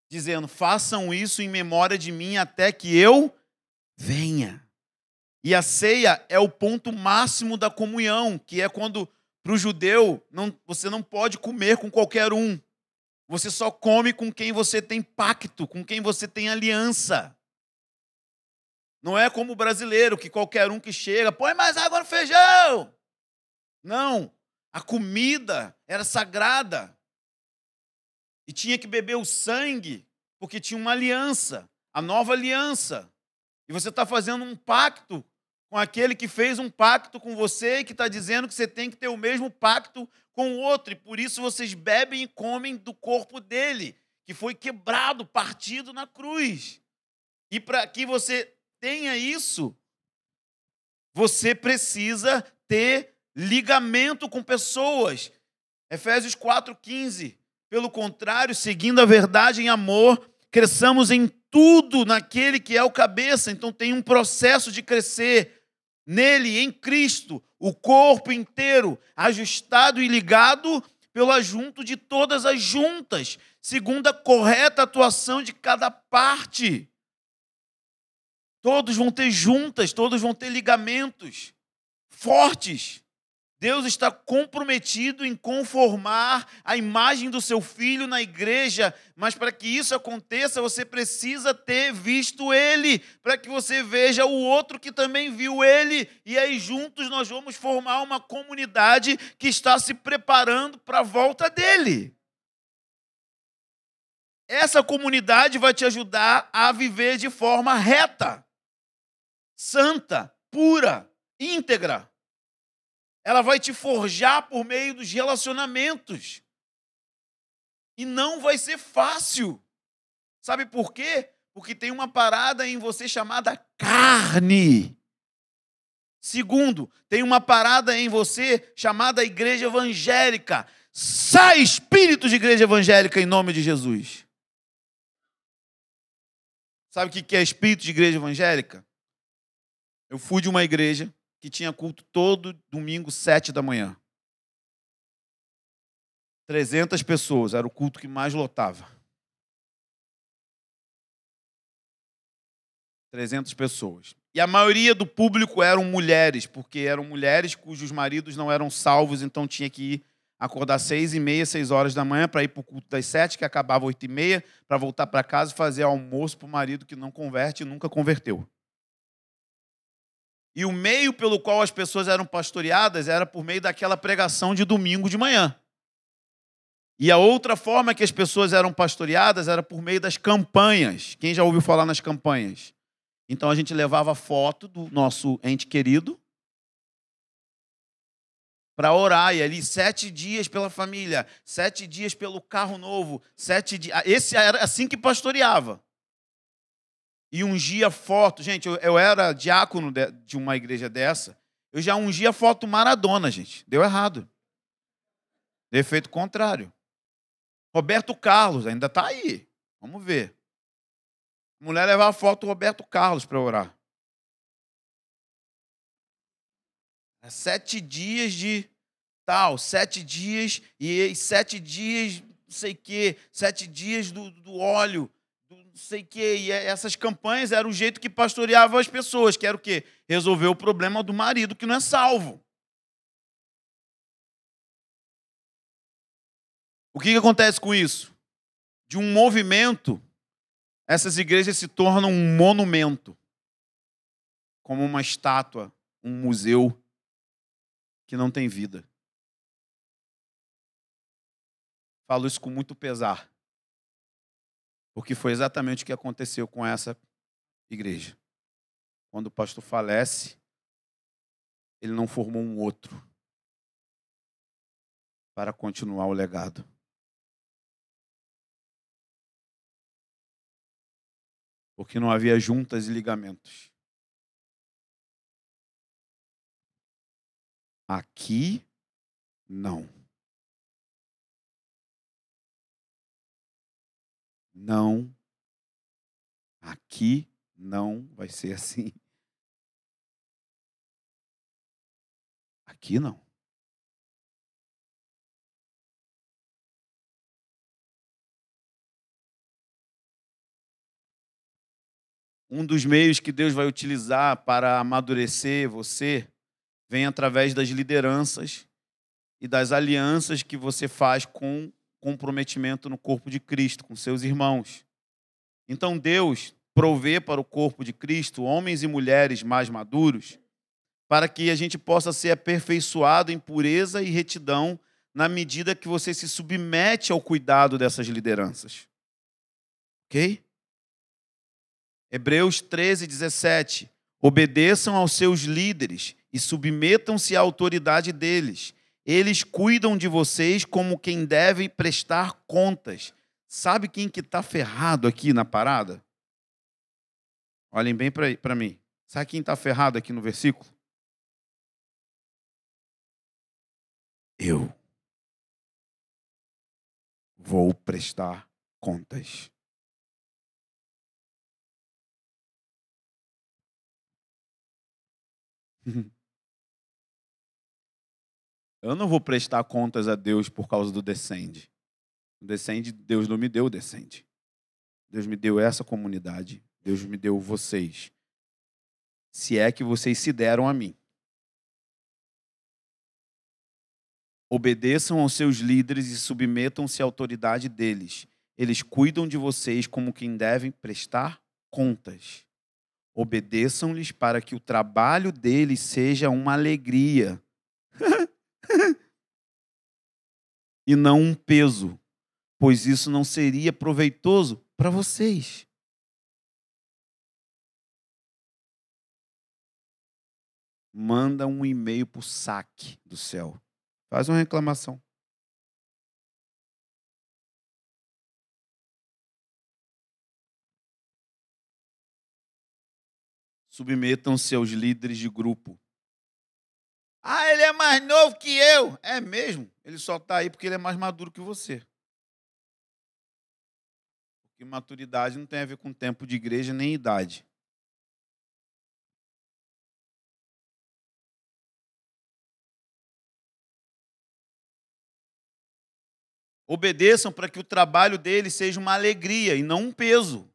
dizendo: façam isso em memória de mim até que eu venha. E a ceia é o ponto máximo da comunhão, que é quando para o judeu não, você não pode comer com qualquer um. Você só come com quem você tem pacto, com quem você tem aliança. Não é como o brasileiro, que qualquer um que chega, põe mais água no feijão. Não, a comida era sagrada. E tinha que beber o sangue, porque tinha uma aliança, a nova aliança. E você está fazendo um pacto com aquele que fez um pacto com você que está dizendo que você tem que ter o mesmo pacto com o outro, e por isso vocês bebem e comem do corpo dele, que foi quebrado, partido na cruz. E para que você tenha isso, você precisa ter ligamento com pessoas. Efésios 4,15. Pelo contrário, seguindo a verdade em amor, cresçamos em tudo naquele que é o cabeça. Então tem um processo de crescer nele, em Cristo, o corpo inteiro, ajustado e ligado pelo ajunto de todas as juntas, segundo a correta atuação de cada parte. Todos vão ter juntas, todos vão ter ligamentos fortes. Deus está comprometido em conformar a imagem do seu filho na igreja, mas para que isso aconteça, você precisa ter visto ele, para que você veja o outro que também viu ele, e aí juntos nós vamos formar uma comunidade que está se preparando para a volta dele. Essa comunidade vai te ajudar a viver de forma reta, santa, pura, íntegra ela vai te forjar por meio dos relacionamentos. E não vai ser fácil. Sabe por quê? Porque tem uma parada em você chamada carne. Segundo, tem uma parada em você chamada igreja evangélica. Sai espírito de igreja evangélica em nome de Jesus. Sabe o que é espírito de igreja evangélica? Eu fui de uma igreja que tinha culto todo domingo, sete da manhã. 300 pessoas, era o culto que mais lotava. 300 pessoas. E a maioria do público eram mulheres, porque eram mulheres cujos maridos não eram salvos, então tinha que ir acordar seis e meia, seis horas da manhã para ir para o culto das sete, que acabava oito e meia, para voltar para casa e fazer almoço para o marido que não converte e nunca converteu. E o meio pelo qual as pessoas eram pastoreadas era por meio daquela pregação de domingo de manhã. E a outra forma que as pessoas eram pastoreadas era por meio das campanhas. Quem já ouviu falar nas campanhas? Então a gente levava foto do nosso ente querido para orar. E ali, sete dias pela família, sete dias pelo carro novo, sete dias. Esse era assim que pastoreava. E ungia foto. Gente, eu, eu era diácono de, de uma igreja dessa. Eu já ungia foto Maradona, gente. Deu errado. Efeito contrário. Roberto Carlos ainda está aí. Vamos ver. Mulher levava a foto do Roberto Carlos para orar. É sete dias de tal, sete dias, e sete dias, não sei o quê, sete dias do, do óleo, sei o quê. E é, essas campanhas eram o jeito que pastoreavam as pessoas, que era o quê? Resolver o problema do marido que não é salvo. O que, que acontece com isso? De um movimento, essas igrejas se tornam um monumento, como uma estátua, um museu que não tem vida. Falo isso com muito pesar, porque foi exatamente o que aconteceu com essa igreja. Quando o pastor falece, ele não formou um outro para continuar o legado. porque não havia juntas e ligamentos. Aqui, não. Não. Aqui não vai ser assim. Aqui não. um dos meios que Deus vai utilizar para amadurecer você vem através das lideranças e das alianças que você faz com comprometimento no corpo de Cristo, com seus irmãos. Então Deus provê para o corpo de Cristo homens e mulheres mais maduros, para que a gente possa ser aperfeiçoado em pureza e retidão na medida que você se submete ao cuidado dessas lideranças. OK? Hebreus 13, 17. Obedeçam aos seus líderes e submetam-se à autoridade deles. Eles cuidam de vocês como quem deve prestar contas. Sabe quem que está ferrado aqui na parada? Olhem bem para mim. Sabe quem está ferrado aqui no versículo? Eu vou prestar contas. Eu não vou prestar contas a Deus por causa do descende. O descende, Deus não me deu o descende. Deus me deu essa comunidade. Deus me deu vocês. Se é que vocês se deram a mim. Obedeçam aos seus líderes e submetam-se à autoridade deles. Eles cuidam de vocês como quem devem prestar contas. Obedeçam-lhes para que o trabalho deles seja uma alegria e não um peso, pois isso não seria proveitoso para vocês. Manda um e-mail para o saque do céu. Faz uma reclamação. Submetam-se aos líderes de grupo. Ah, ele é mais novo que eu. É mesmo? Ele só está aí porque ele é mais maduro que você. Porque maturidade não tem a ver com tempo de igreja nem idade. Obedeçam para que o trabalho dele seja uma alegria e não um peso.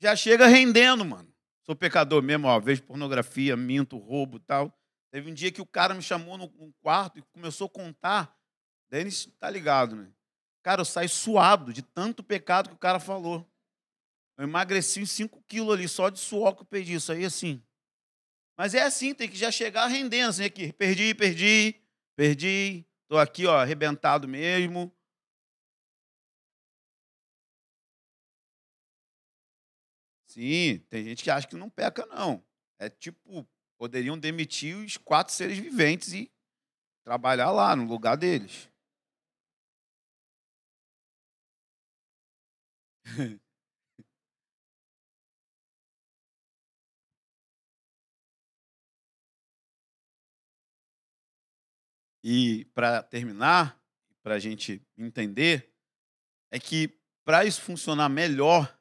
já chega rendendo, mano. Sou pecador mesmo, ó, vejo pornografia, minto, roubo tal. Teve um dia que o cara me chamou no quarto e começou a contar. Denis tá ligado, né? Cara, eu saí suado de tanto pecado que o cara falou. Eu emagreci 5 quilos ali só de suor que eu perdi. Isso aí assim. Mas é assim, tem que já chegar rendendo, assim, aqui. Perdi, perdi, perdi. Tô aqui, ó, arrebentado mesmo. Sim, tem gente que acha que não peca, não. É tipo, poderiam demitir os quatro seres viventes e trabalhar lá no lugar deles. e para terminar, para a gente entender, é que para isso funcionar melhor,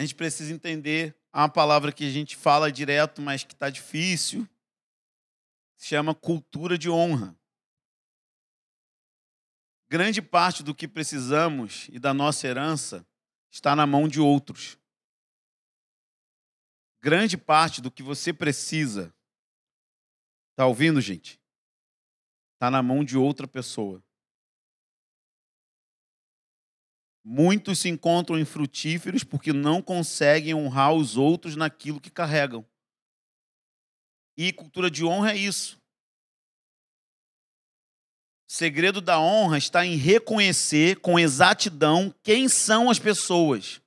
a gente precisa entender uma palavra que a gente fala direto, mas que está difícil. Se chama cultura de honra. Grande parte do que precisamos e da nossa herança está na mão de outros. Grande parte do que você precisa, está ouvindo, gente? Está na mão de outra pessoa. Muitos se encontram infrutíferos porque não conseguem honrar os outros naquilo que carregam. E cultura de honra é isso. O segredo da honra está em reconhecer com exatidão quem são as pessoas.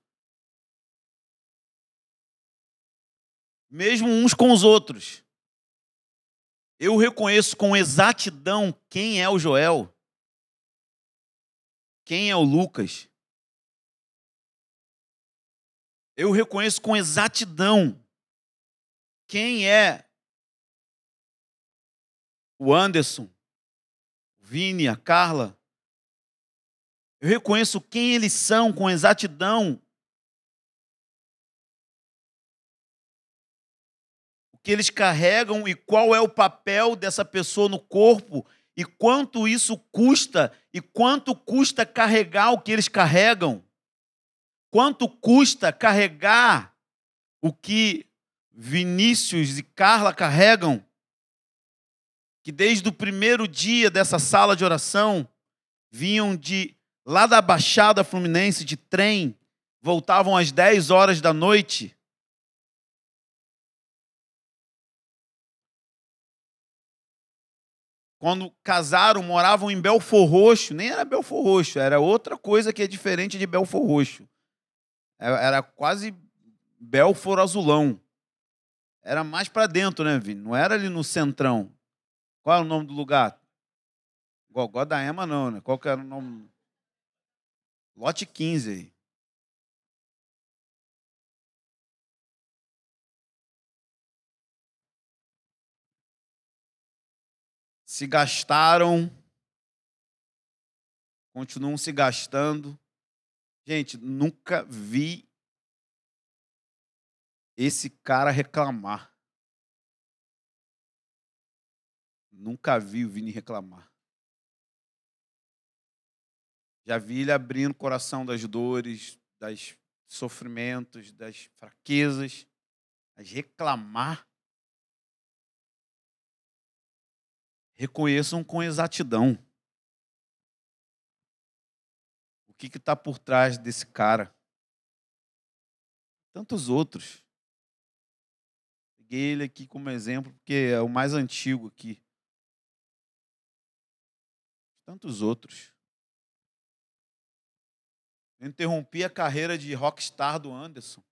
Mesmo uns com os outros. Eu reconheço com exatidão quem é o Joel, quem é o Lucas, eu reconheço com exatidão quem é o Anderson, o Vini, a Carla. Eu reconheço quem eles são com exatidão. O que eles carregam e qual é o papel dessa pessoa no corpo e quanto isso custa e quanto custa carregar o que eles carregam. Quanto custa carregar o que Vinícius e Carla carregam? Que desde o primeiro dia dessa sala de oração vinham de lá da Baixada Fluminense de trem, voltavam às 10 horas da noite. Quando casaram, moravam em Belfor Roxo, nem era Belfor Roxo, era outra coisa que é diferente de Belfor Roxo. É, era quase Belfor Azulão. Era mais para dentro, né, Vini? Não era ali no centrão. Qual é o nome do lugar? Gogó da Ema não, né? Qual que era o nome? Lote 15 aí. Se gastaram, continuam se gastando. Gente, nunca vi esse cara reclamar. Nunca vi o Vini reclamar. Já vi ele abrindo o coração das dores, das sofrimentos, das fraquezas, mas reclamar. Reconheçam com exatidão. Que está por trás desse cara? Tantos outros. Peguei ele aqui como exemplo, porque é o mais antigo aqui. Tantos outros. Eu interrompi a carreira de rockstar do Anderson.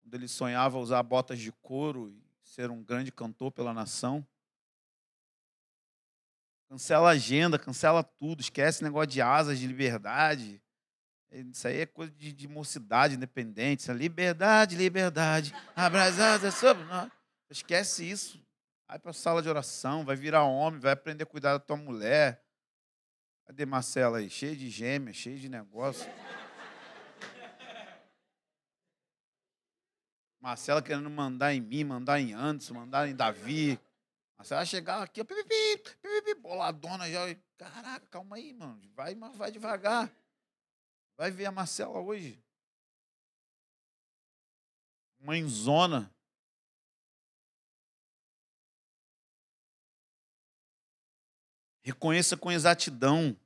Quando ele sonhava usar botas de couro e ser um grande cantor pela nação. Cancela a agenda, cancela tudo, esquece negócio de asas de liberdade. Isso aí é coisa de, de mocidade independente. Liberdade, liberdade, abraçada sobre nós. Esquece isso. Vai para a sala de oração, vai virar homem, vai aprender a cuidar da tua mulher. Cadê Marcela aí? Cheio de gêmeas, cheio de negócio. Marcela querendo mandar em mim, mandar em Anderson, mandar em Davi. Você vai chegar aqui, pipipi, pipipi, boladona já. Caraca, calma aí, mano. Vai, vai devagar. Vai ver a Marcela hoje. mãezona. Reconheça com exatidão.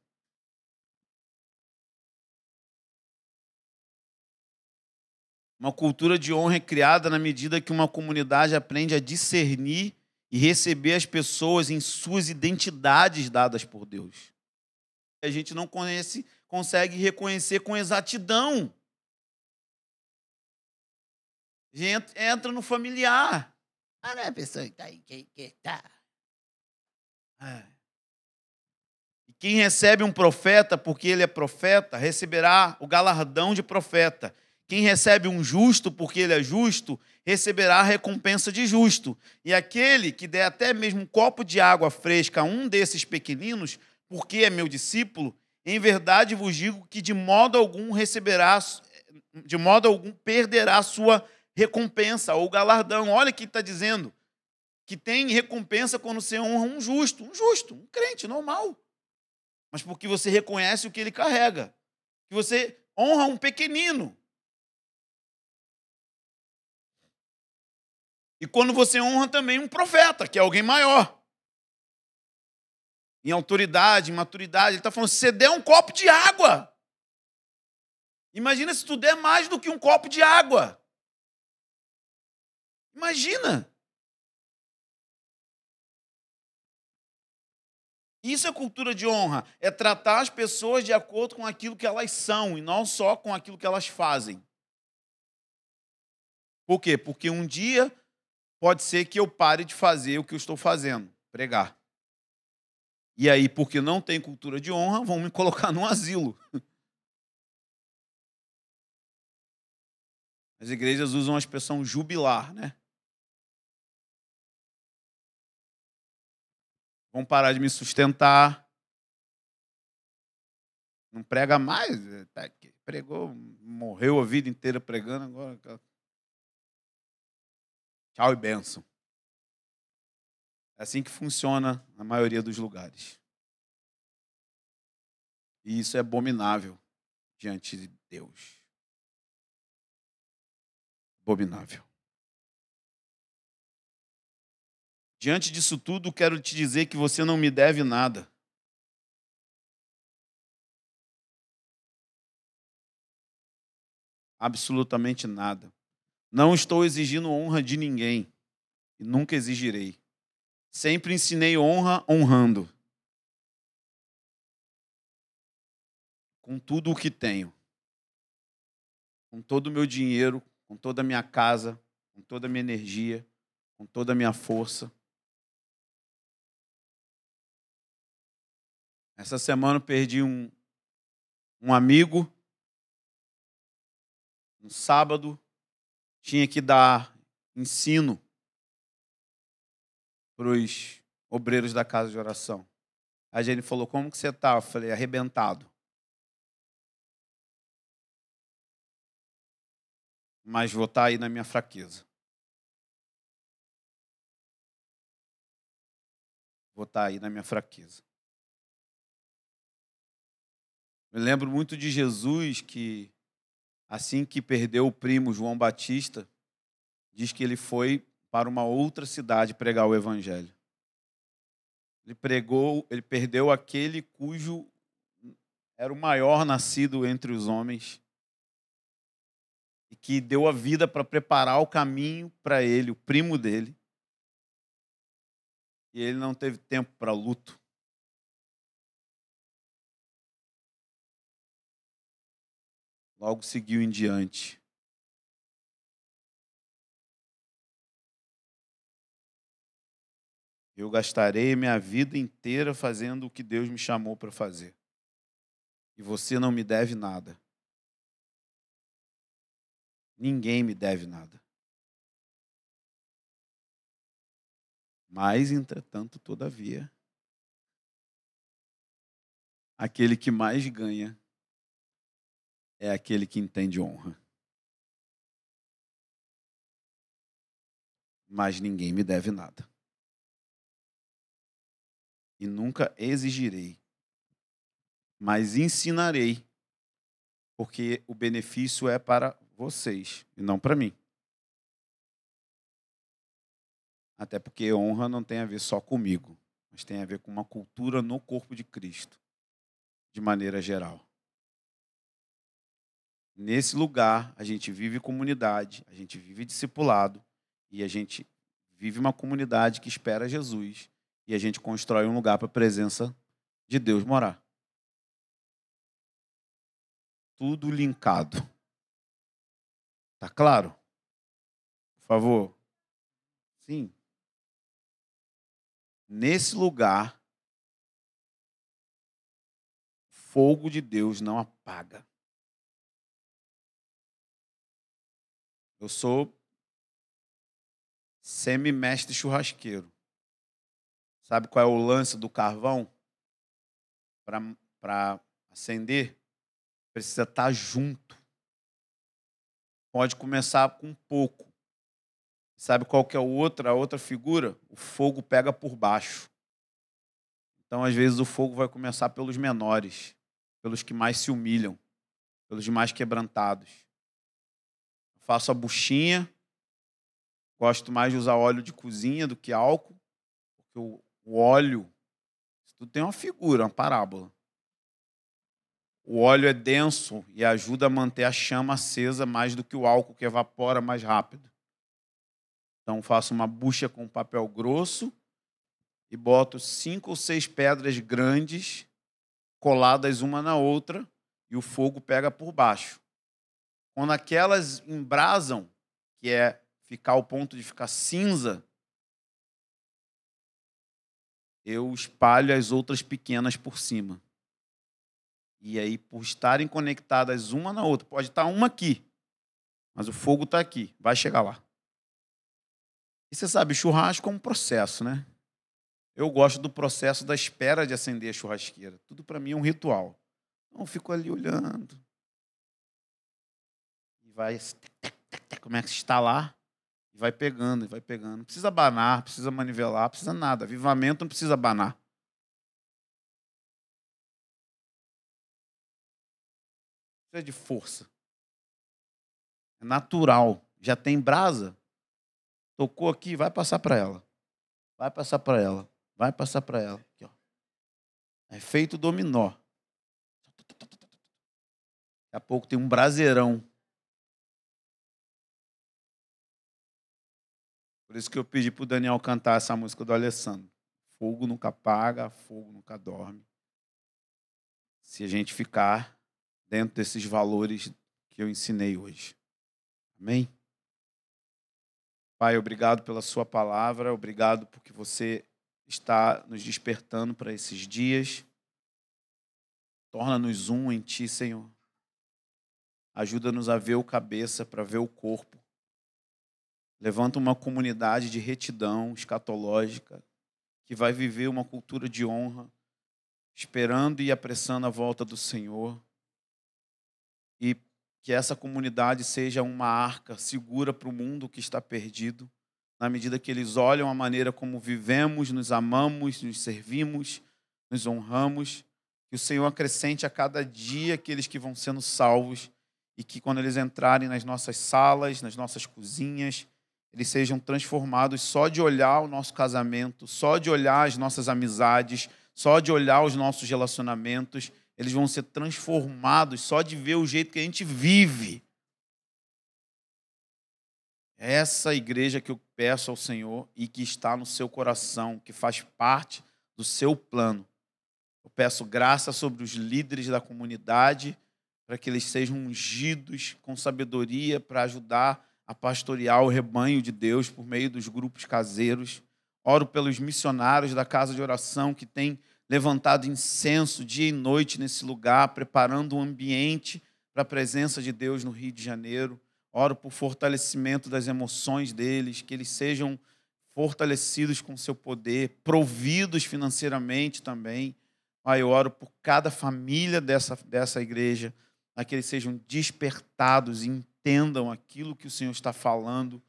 Uma cultura de honra é criada na medida que uma comunidade aprende a discernir e receber as pessoas em suas identidades dadas por Deus. A gente não conhece, consegue reconhecer com exatidão. A gente entra no familiar. Ah, não é a pessoa que está aí, que está. É. Quem recebe um profeta porque ele é profeta, receberá o galardão de profeta. Quem recebe um justo porque ele é justo, receberá a recompensa de justo. E aquele que der até mesmo um copo de água fresca a um desses pequeninos, porque é meu discípulo, em verdade vos digo que de modo algum receberá, de modo algum perderá sua recompensa ou galardão. Olha o que está dizendo. Que tem recompensa quando você honra um justo, um justo, um crente normal. Mas porque você reconhece o que ele carrega. Que você honra um pequenino. E quando você honra também um profeta, que é alguém maior. Em autoridade, em maturidade. Ele está falando: se você der um copo de água. Imagina se tu der mais do que um copo de água. Imagina. Isso é cultura de honra, é tratar as pessoas de acordo com aquilo que elas são e não só com aquilo que elas fazem. Por quê? Porque um dia pode ser que eu pare de fazer o que eu estou fazendo, pregar. E aí, porque não tem cultura de honra, vão me colocar num asilo. As igrejas usam a expressão jubilar, né? Vão parar de me sustentar. Não prega mais. Tá pregou, morreu a vida inteira pregando, agora Tchau e benção. É assim que funciona na maioria dos lugares. E isso é abominável diante de Deus. Abominável. Diante disso tudo, quero te dizer que você não me deve nada. Absolutamente nada. Não estou exigindo honra de ninguém e nunca exigirei. Sempre ensinei honra honrando. Com tudo o que tenho. Com todo o meu dinheiro, com toda a minha casa, com toda a minha energia, com toda a minha força. Essa semana eu perdi um, um amigo. No sábado, tinha que dar ensino para os obreiros da casa de oração. A Jenny falou: Como que você está? Eu falei: Arrebentado. Mas vou estar tá aí na minha fraqueza. Vou estar tá aí na minha fraqueza. Me lembro muito de Jesus que assim que perdeu o primo João Batista, diz que ele foi para uma outra cidade pregar o evangelho. Ele pregou, ele perdeu aquele cujo era o maior nascido entre os homens e que deu a vida para preparar o caminho para ele, o primo dele. E ele não teve tempo para luto. Logo seguiu em diante. Eu gastarei minha vida inteira fazendo o que Deus me chamou para fazer. E você não me deve nada. Ninguém me deve nada. Mas, entretanto, todavia, aquele que mais ganha é aquele que entende honra. Mas ninguém me deve nada. E nunca exigirei, mas ensinarei, porque o benefício é para vocês e não para mim. Até porque honra não tem a ver só comigo, mas tem a ver com uma cultura no corpo de Cristo, de maneira geral. Nesse lugar, a gente vive comunidade, a gente vive discipulado e a gente vive uma comunidade que espera Jesus e a gente constrói um lugar para a presença de Deus morar. Tudo linkado. Tá claro? Por favor. Sim. Nesse lugar, fogo de Deus não apaga. Eu sou semi-mestre churrasqueiro. Sabe qual é o lance do carvão? Para acender, precisa estar tá junto. Pode começar com pouco. Sabe qual que é outra, a outra figura? O fogo pega por baixo. Então, às vezes, o fogo vai começar pelos menores, pelos que mais se humilham, pelos mais quebrantados. Faço a buchinha, Gosto mais de usar óleo de cozinha do que álcool, porque o, o óleo, tudo tem uma figura, uma parábola. O óleo é denso e ajuda a manter a chama acesa mais do que o álcool que evapora mais rápido. Então faço uma bucha com papel grosso e boto cinco ou seis pedras grandes coladas uma na outra e o fogo pega por baixo. Quando aquelas embrasam, que é ficar ao ponto de ficar cinza, eu espalho as outras pequenas por cima. E aí, por estarem conectadas uma na outra, pode estar uma aqui, mas o fogo está aqui, vai chegar lá. E você sabe, churrasco é um processo, né? Eu gosto do processo da espera de acender a churrasqueira. Tudo para mim é um ritual. Então eu fico ali olhando. Vai. É que está lá? E vai pegando, e vai pegando. Não precisa banar, precisa manivelar, precisa nada. Avivamento não precisa banar. Precisa de força. É natural. Já tem brasa. Tocou aqui, vai passar para ela. Vai passar para ela. Vai passar para ela. Aqui, ó. É dominó. Daqui a pouco tem um braseirão Por isso que eu pedi para o Daniel cantar essa música do Alessandro. Fogo nunca apaga, fogo nunca dorme. Se a gente ficar dentro desses valores que eu ensinei hoje. Amém? Pai, obrigado pela Sua palavra, obrigado porque você está nos despertando para esses dias. Torna-nos um em Ti, Senhor. Ajuda-nos a ver o cabeça para ver o corpo. Levanta uma comunidade de retidão escatológica que vai viver uma cultura de honra, esperando e apressando a volta do Senhor. E que essa comunidade seja uma arca segura para o mundo que está perdido, na medida que eles olham a maneira como vivemos, nos amamos, nos servimos, nos honramos. Que o Senhor acrescente a cada dia aqueles que vão sendo salvos e que quando eles entrarem nas nossas salas, nas nossas cozinhas, eles sejam transformados só de olhar o nosso casamento, só de olhar as nossas amizades, só de olhar os nossos relacionamentos, eles vão ser transformados só de ver o jeito que a gente vive. É essa igreja que eu peço ao Senhor e que está no seu coração, que faz parte do seu plano. Eu peço graça sobre os líderes da comunidade, para que eles sejam ungidos com sabedoria para ajudar a pastorear o rebanho de Deus por meio dos grupos caseiros. Oro pelos missionários da casa de oração que têm levantado incenso dia e noite nesse lugar, preparando um ambiente para a presença de Deus no Rio de Janeiro. Oro por fortalecimento das emoções deles, que eles sejam fortalecidos com seu poder, providos financeiramente também. Pai, eu oro por cada família dessa, dessa igreja, para que eles sejam despertados e entendam aquilo que o Senhor está falando,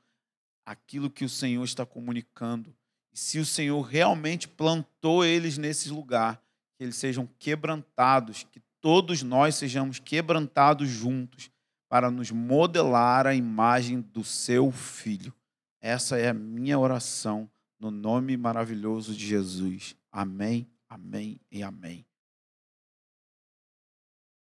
aquilo que o Senhor está comunicando. E se o Senhor realmente plantou eles nesse lugar, que eles sejam quebrantados, que todos nós sejamos quebrantados juntos para nos modelar a imagem do seu filho. Essa é a minha oração no nome maravilhoso de Jesus. Amém, amém e amém.